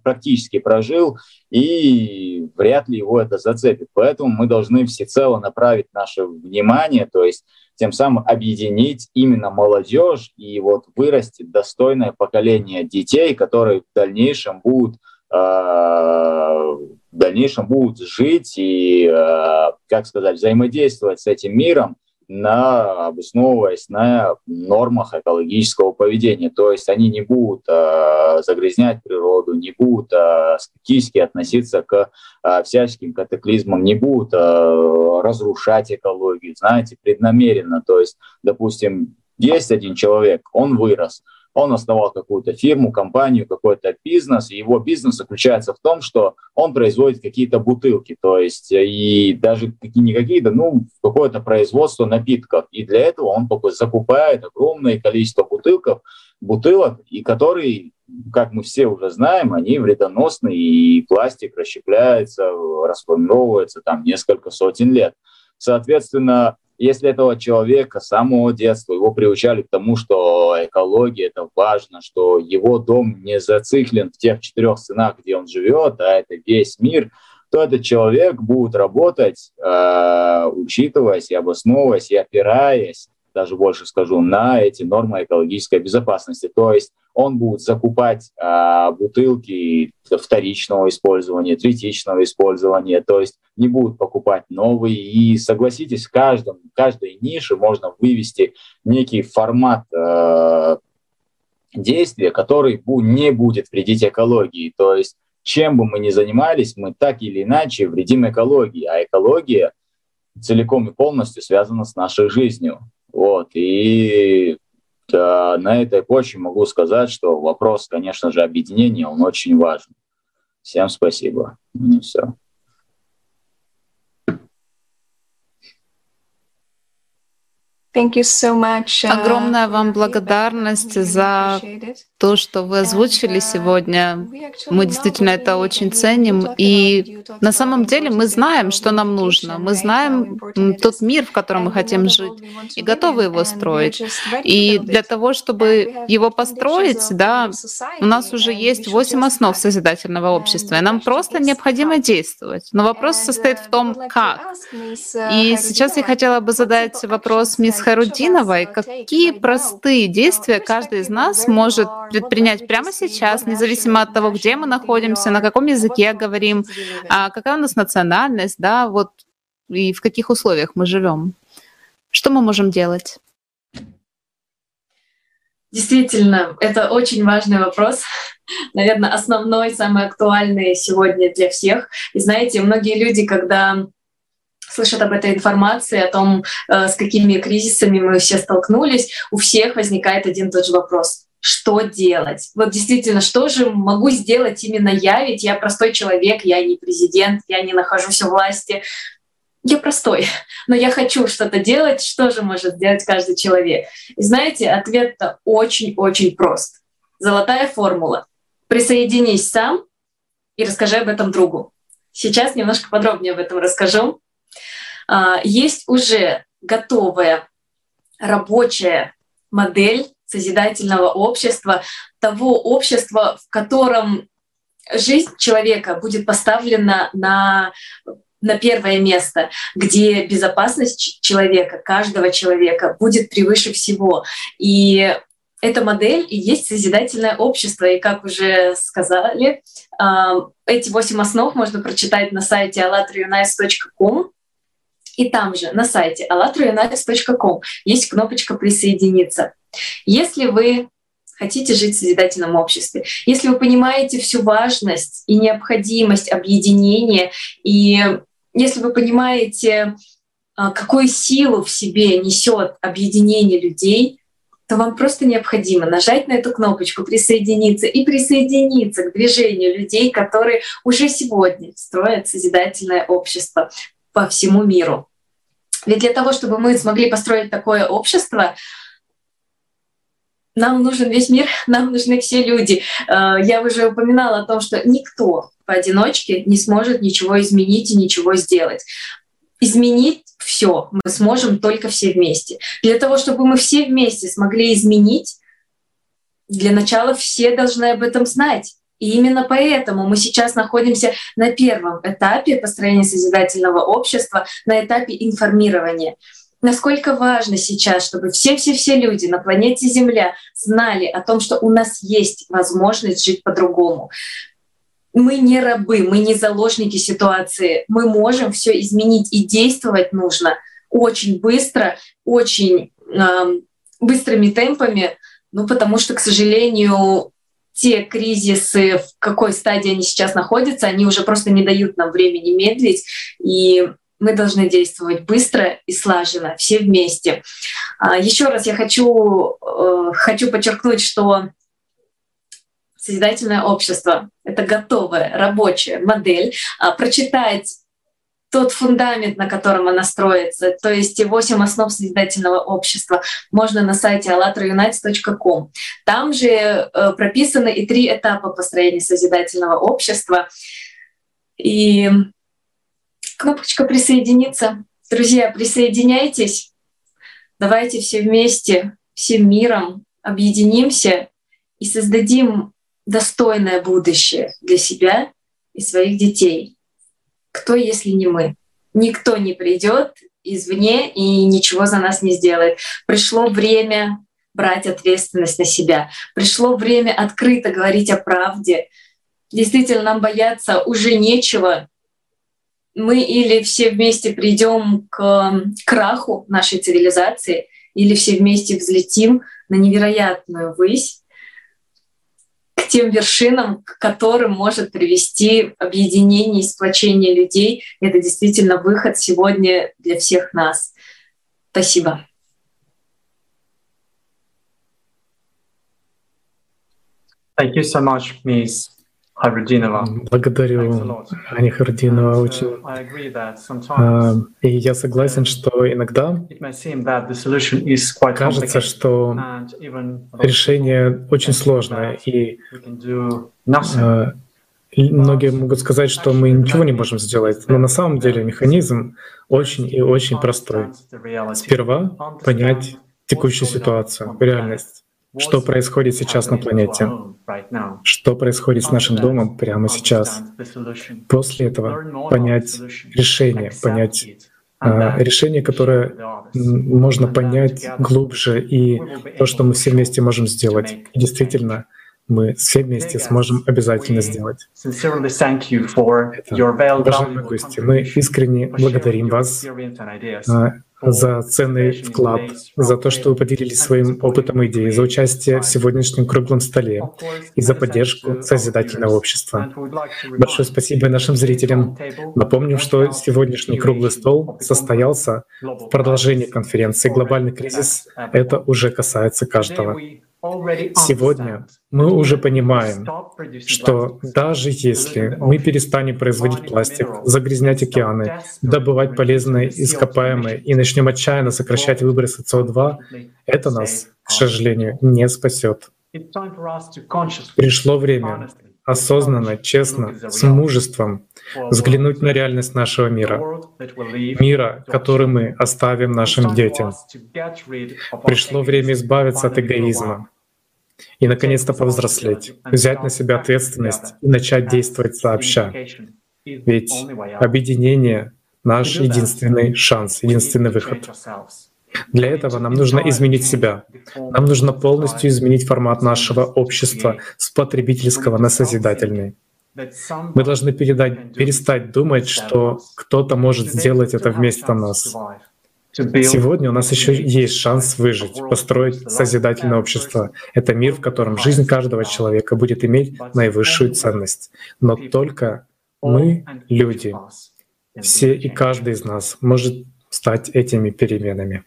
практически прожил, и вряд ли его это зацепит. Поэтому мы должны всецело направить наше внимание, то есть тем самым объединить именно молодежь и вот вырастить достойное поколение детей, которые в дальнейшем будут э, в дальнейшем будут жить и, э, как сказать, взаимодействовать с этим миром на, обосновываясь на нормах экологического поведения. То есть они не будут э, загрязнять природу, не будут э, скептически относиться к э, всяческим катаклизмам, не будут э, разрушать экологию, знаете, преднамеренно. То есть, допустим, есть один человек, он вырос, он основал какую-то фирму, компанию, какой-то бизнес, и его бизнес заключается в том, что он производит какие-то бутылки, то есть э, и даже не какие-то, ну, какое-то производство напитков. И для этого он закупает огромное количество бутылков, бутылок, и которые, как мы все уже знаем, они вредоносны, и пластик расщепляется, расформировывается там несколько сотен лет. Соответственно, если этого человека с самого детства его приучали к тому, что экология это важно, что его дом не зациклен в тех четырех стенах, где он живет, а это весь мир, то этот человек будет работать, э, учитываясь и обосновываясь и опираясь даже больше скажу, на эти нормы экологической безопасности. То есть он будет закупать а, бутылки вторичного использования, третичного использования, то есть не будут покупать новые. И согласитесь, в каждом, каждой нише можно вывести некий формат э, действия, который не будет вредить экологии. То есть чем бы мы ни занимались, мы так или иначе вредим экологии, а экология целиком и полностью связана с нашей жизнью. Вот, и да, на этой почве могу сказать, что вопрос, конечно же, объединения, он очень важен. Всем спасибо. И все. Огромная вам благодарность за то, что вы озвучили uh, сегодня. Мы действительно это очень ценим. И на самом деле мы знаем, что нам нужно. Мы знаем тот мир, в котором мы хотим жить, и готовы его строить. И для того, чтобы его построить, да, у нас уже есть восемь основ созидательного общества, и нам просто необходимо действовать. Но вопрос состоит в том, uh, как. И сейчас я хотела бы задать вопрос мисс Харудиновой, какие простые действия каждый из нас может предпринять прямо сейчас, независимо от того, где мы находимся, на каком языке говорим, а какая у нас национальность, да, вот и в каких условиях мы живем. Что мы можем делать? Действительно, это очень важный вопрос. Наверное, основной, самый актуальный сегодня для всех. И знаете, многие люди, когда слышат об этой информации, о том, э, с какими кризисами мы все столкнулись, у всех возникает один и тот же вопрос. Что делать? Вот действительно, что же могу сделать именно я? Ведь я простой человек, я не президент, я не нахожусь у власти. Я простой, но я хочу что-то делать. Что же может сделать каждый человек? И знаете, ответ-то очень-очень прост. Золотая формула. Присоединись сам и расскажи об этом другу. Сейчас немножко подробнее об этом расскажу. А, есть уже готовая рабочая модель созидательного общества, того общества, в котором жизнь человека будет поставлена на на первое место, где безопасность человека, каждого человека будет превыше всего. И эта модель и есть созидательное общество. И как уже сказали, а, эти восемь основ можно прочитать на сайте allatriunites.com. И там же на сайте allatraunites.com есть кнопочка «Присоединиться». Если вы хотите жить в созидательном обществе, если вы понимаете всю важность и необходимость объединения, и если вы понимаете, а, какую силу в себе несет объединение людей, то вам просто необходимо нажать на эту кнопочку «Присоединиться» и присоединиться к движению людей, которые уже сегодня строят созидательное общество по всему миру. Ведь для того, чтобы мы смогли построить такое общество, нам нужен весь мир, нам нужны все люди. Э, я уже упоминала о том, что никто поодиночке не сможет ничего изменить и ничего сделать. Изменить все мы сможем только все вместе. Для того, чтобы мы все вместе смогли изменить, для начала все должны об этом знать. И именно поэтому мы сейчас находимся на первом этапе построения созидательного общества, на этапе информирования. Насколько важно сейчас, чтобы все-все-все люди на планете Земля знали о том, что у нас есть возможность жить по-другому. Мы не рабы, мы не заложники ситуации. Мы можем все изменить и действовать нужно очень быстро, очень э, быстрыми темпами, ну потому что, к сожалению, те кризисы, в какой стадии они сейчас находятся, они уже просто не дают нам времени медлить, и мы должны действовать быстро и слаженно, все вместе. А, Еще раз я хочу, э, хочу подчеркнуть, что созидательное общество — это готовая рабочая модель. А, прочитать тот фундамент, на котором она строится, то есть и 8 основ созидательного общества, можно на сайте allatraunites.com. Там же э, прописаны и три этапа построения созидательного общества. И кнопочка «Присоединиться». Друзья, присоединяйтесь. Давайте все вместе, всем миром объединимся и создадим достойное будущее для себя и своих детей. Кто, если не мы? Никто не придет извне и ничего за нас не сделает. Пришло время брать ответственность на себя. Пришло время открыто говорить о правде. Действительно, нам бояться уже нечего. Мы или все вместе придем к краху нашей цивилизации, или все вместе взлетим на невероятную высь, тем вершинам, к которым может привести объединение и сплочение людей. Это действительно выход сегодня для всех нас. Спасибо. Thank you so much, Ms. Благодарю, Аня Хардинова, очень. А, и я согласен, что иногда кажется, что решение очень сложное, и а, многие могут сказать, что мы ничего не можем сделать, но на самом деле механизм очень и очень простой. Сперва понять текущую ситуацию, реальность что происходит сейчас на планете, что происходит с нашим домом прямо сейчас. После этого понять решение, понять а, решение, которое можно понять глубже, и то, что мы все вместе можем сделать. И действительно, мы все вместе сможем обязательно сделать. Это, уважаемые гости, мы искренне благодарим вас за ценный вклад, за то, что вы поделились своим опытом и идеей, за участие в сегодняшнем круглом столе и за поддержку созидательного общества. Большое спасибо нашим зрителям. Напомним, что сегодняшний круглый стол состоялся в продолжении конференции «Глобальный кризис». Это уже касается каждого. Сегодня мы уже понимаем, что даже если мы перестанем производить пластик, загрязнять океаны, добывать полезные ископаемые и начнем отчаянно сокращать выбросы СО2, это нас, к сожалению, не спасет. Пришло время осознанно, честно, с мужеством взглянуть на реальность нашего мира, мира, который мы оставим нашим детям. Пришло время избавиться от эгоизма, и, наконец-то, повзрослеть, взять на себя ответственность и начать действовать сообща. Ведь объединение — наш единственный шанс, единственный выход. Для этого нам нужно изменить себя. Нам нужно полностью изменить формат нашего общества с потребительского на созидательный. Мы должны передать, перестать думать, что кто-то может сделать это вместо нас. Сегодня у нас еще есть шанс выжить, построить созидательное общество. Это мир, в котором жизнь каждого человека будет иметь наивысшую ценность. Но только мы, люди, все и каждый из нас может стать этими переменами.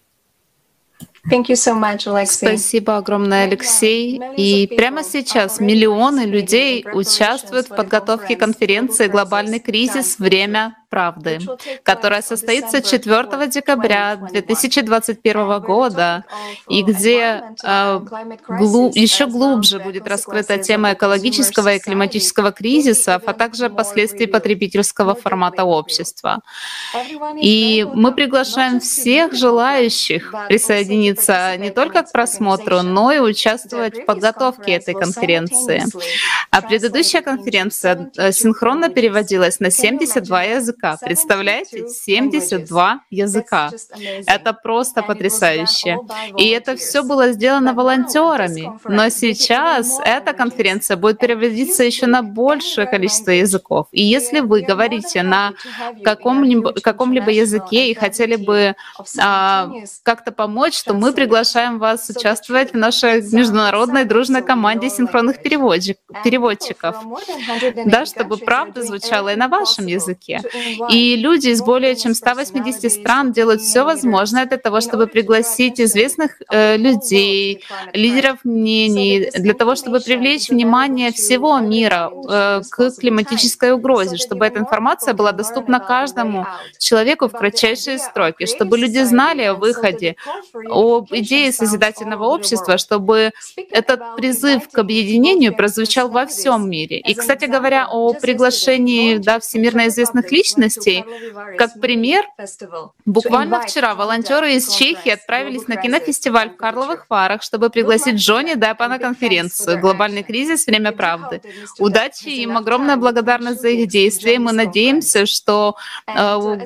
Thank you so much, Спасибо огромное, Алексей. И прямо сейчас миллионы людей участвуют в подготовке конференции «Глобальный кризис. Время правды», которая состоится 4 декабря 2021 года, и где э, глу еще глубже будет раскрыта тема экологического и климатического кризиса, а также последствий потребительского формата общества. И мы приглашаем всех желающих присоединиться не только к просмотру, но и участвовать в подготовке этой конференции. А предыдущая конференция э, синхронно переводилась на 72 языка. Представляете? 72 языка. Это просто потрясающе. И это все было сделано волонтерами. Но сейчас эта конференция будет переводиться еще на большее количество языков. И если вы говорите на каком-либо каком языке и хотели бы а, как-то помочь, то мы приглашаем вас участвовать в нашей международной дружной команде синхронных переводчиков, да, чтобы правда звучала и на вашем языке. И люди из более чем 180 стран делают все возможное для того, чтобы пригласить известных э, людей, лидеров мнений, для того, чтобы привлечь внимание всего мира э, к климатической угрозе, чтобы эта информация была доступна каждому человеку в кратчайшие строки, чтобы люди знали о выходе, об идее созидательного общества, чтобы этот призыв к объединению прозвучал во всем мире. И, кстати говоря, о приглашении да, всемирно известных личностей, как пример, буквально вчера волонтеры из Чехии отправились на кинофестиваль в Карловых Варах, чтобы пригласить Джонни Деппа на конференцию «Глобальный кризис. Время правды». Удачи им, огромная благодарность за их действия. Мы надеемся, что э,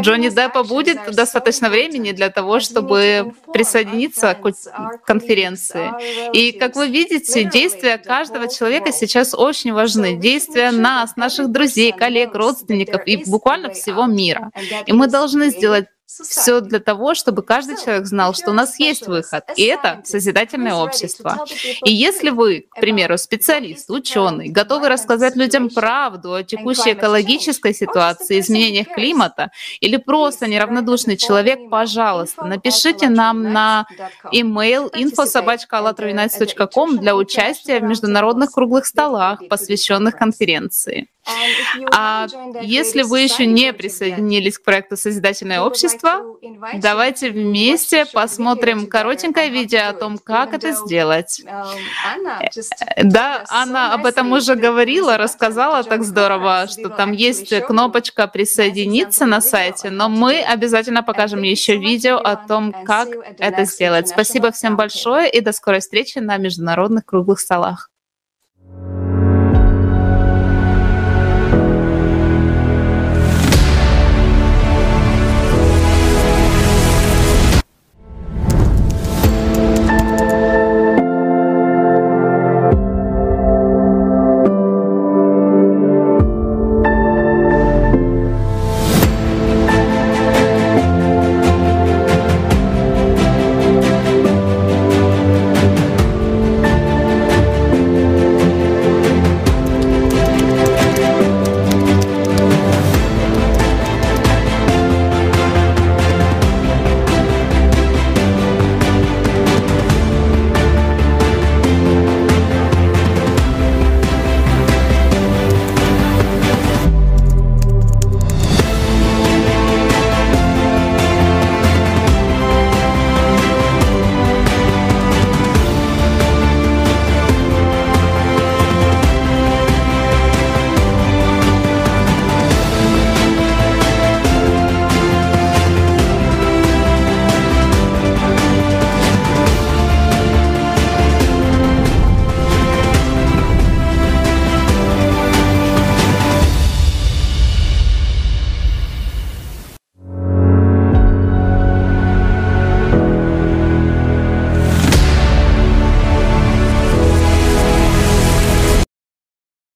Джонни Деппа будет достаточно времени для того, чтобы присоединиться к конференции. И, как вы видите, действия каждого человека сейчас очень важны. Действия нас, наших друзей, коллег, родственников и буквально всего мира. И мы должны сделать все для того, чтобы каждый человек знал, что у нас есть выход, и это созидательное общество. И если вы, к примеру, специалист, ученый, готовы рассказать людям правду о текущей экологической ситуации, изменениях климата, или просто неравнодушный человек, пожалуйста, напишите нам на email info.sobachka.com для участия в международных круглых столах, посвященных конференции. А если вы еще не присоединились к проекту «Созидательное общество», давайте вместе посмотрим коротенькое видео о том, как это сделать. Э, да, Анна об этом уже говорила, рассказала так здорово, что там есть кнопочка «Присоединиться» на сайте, но мы обязательно покажем еще видео о том, как это сделать. Спасибо всем большое и до скорой встречи на международных круглых столах.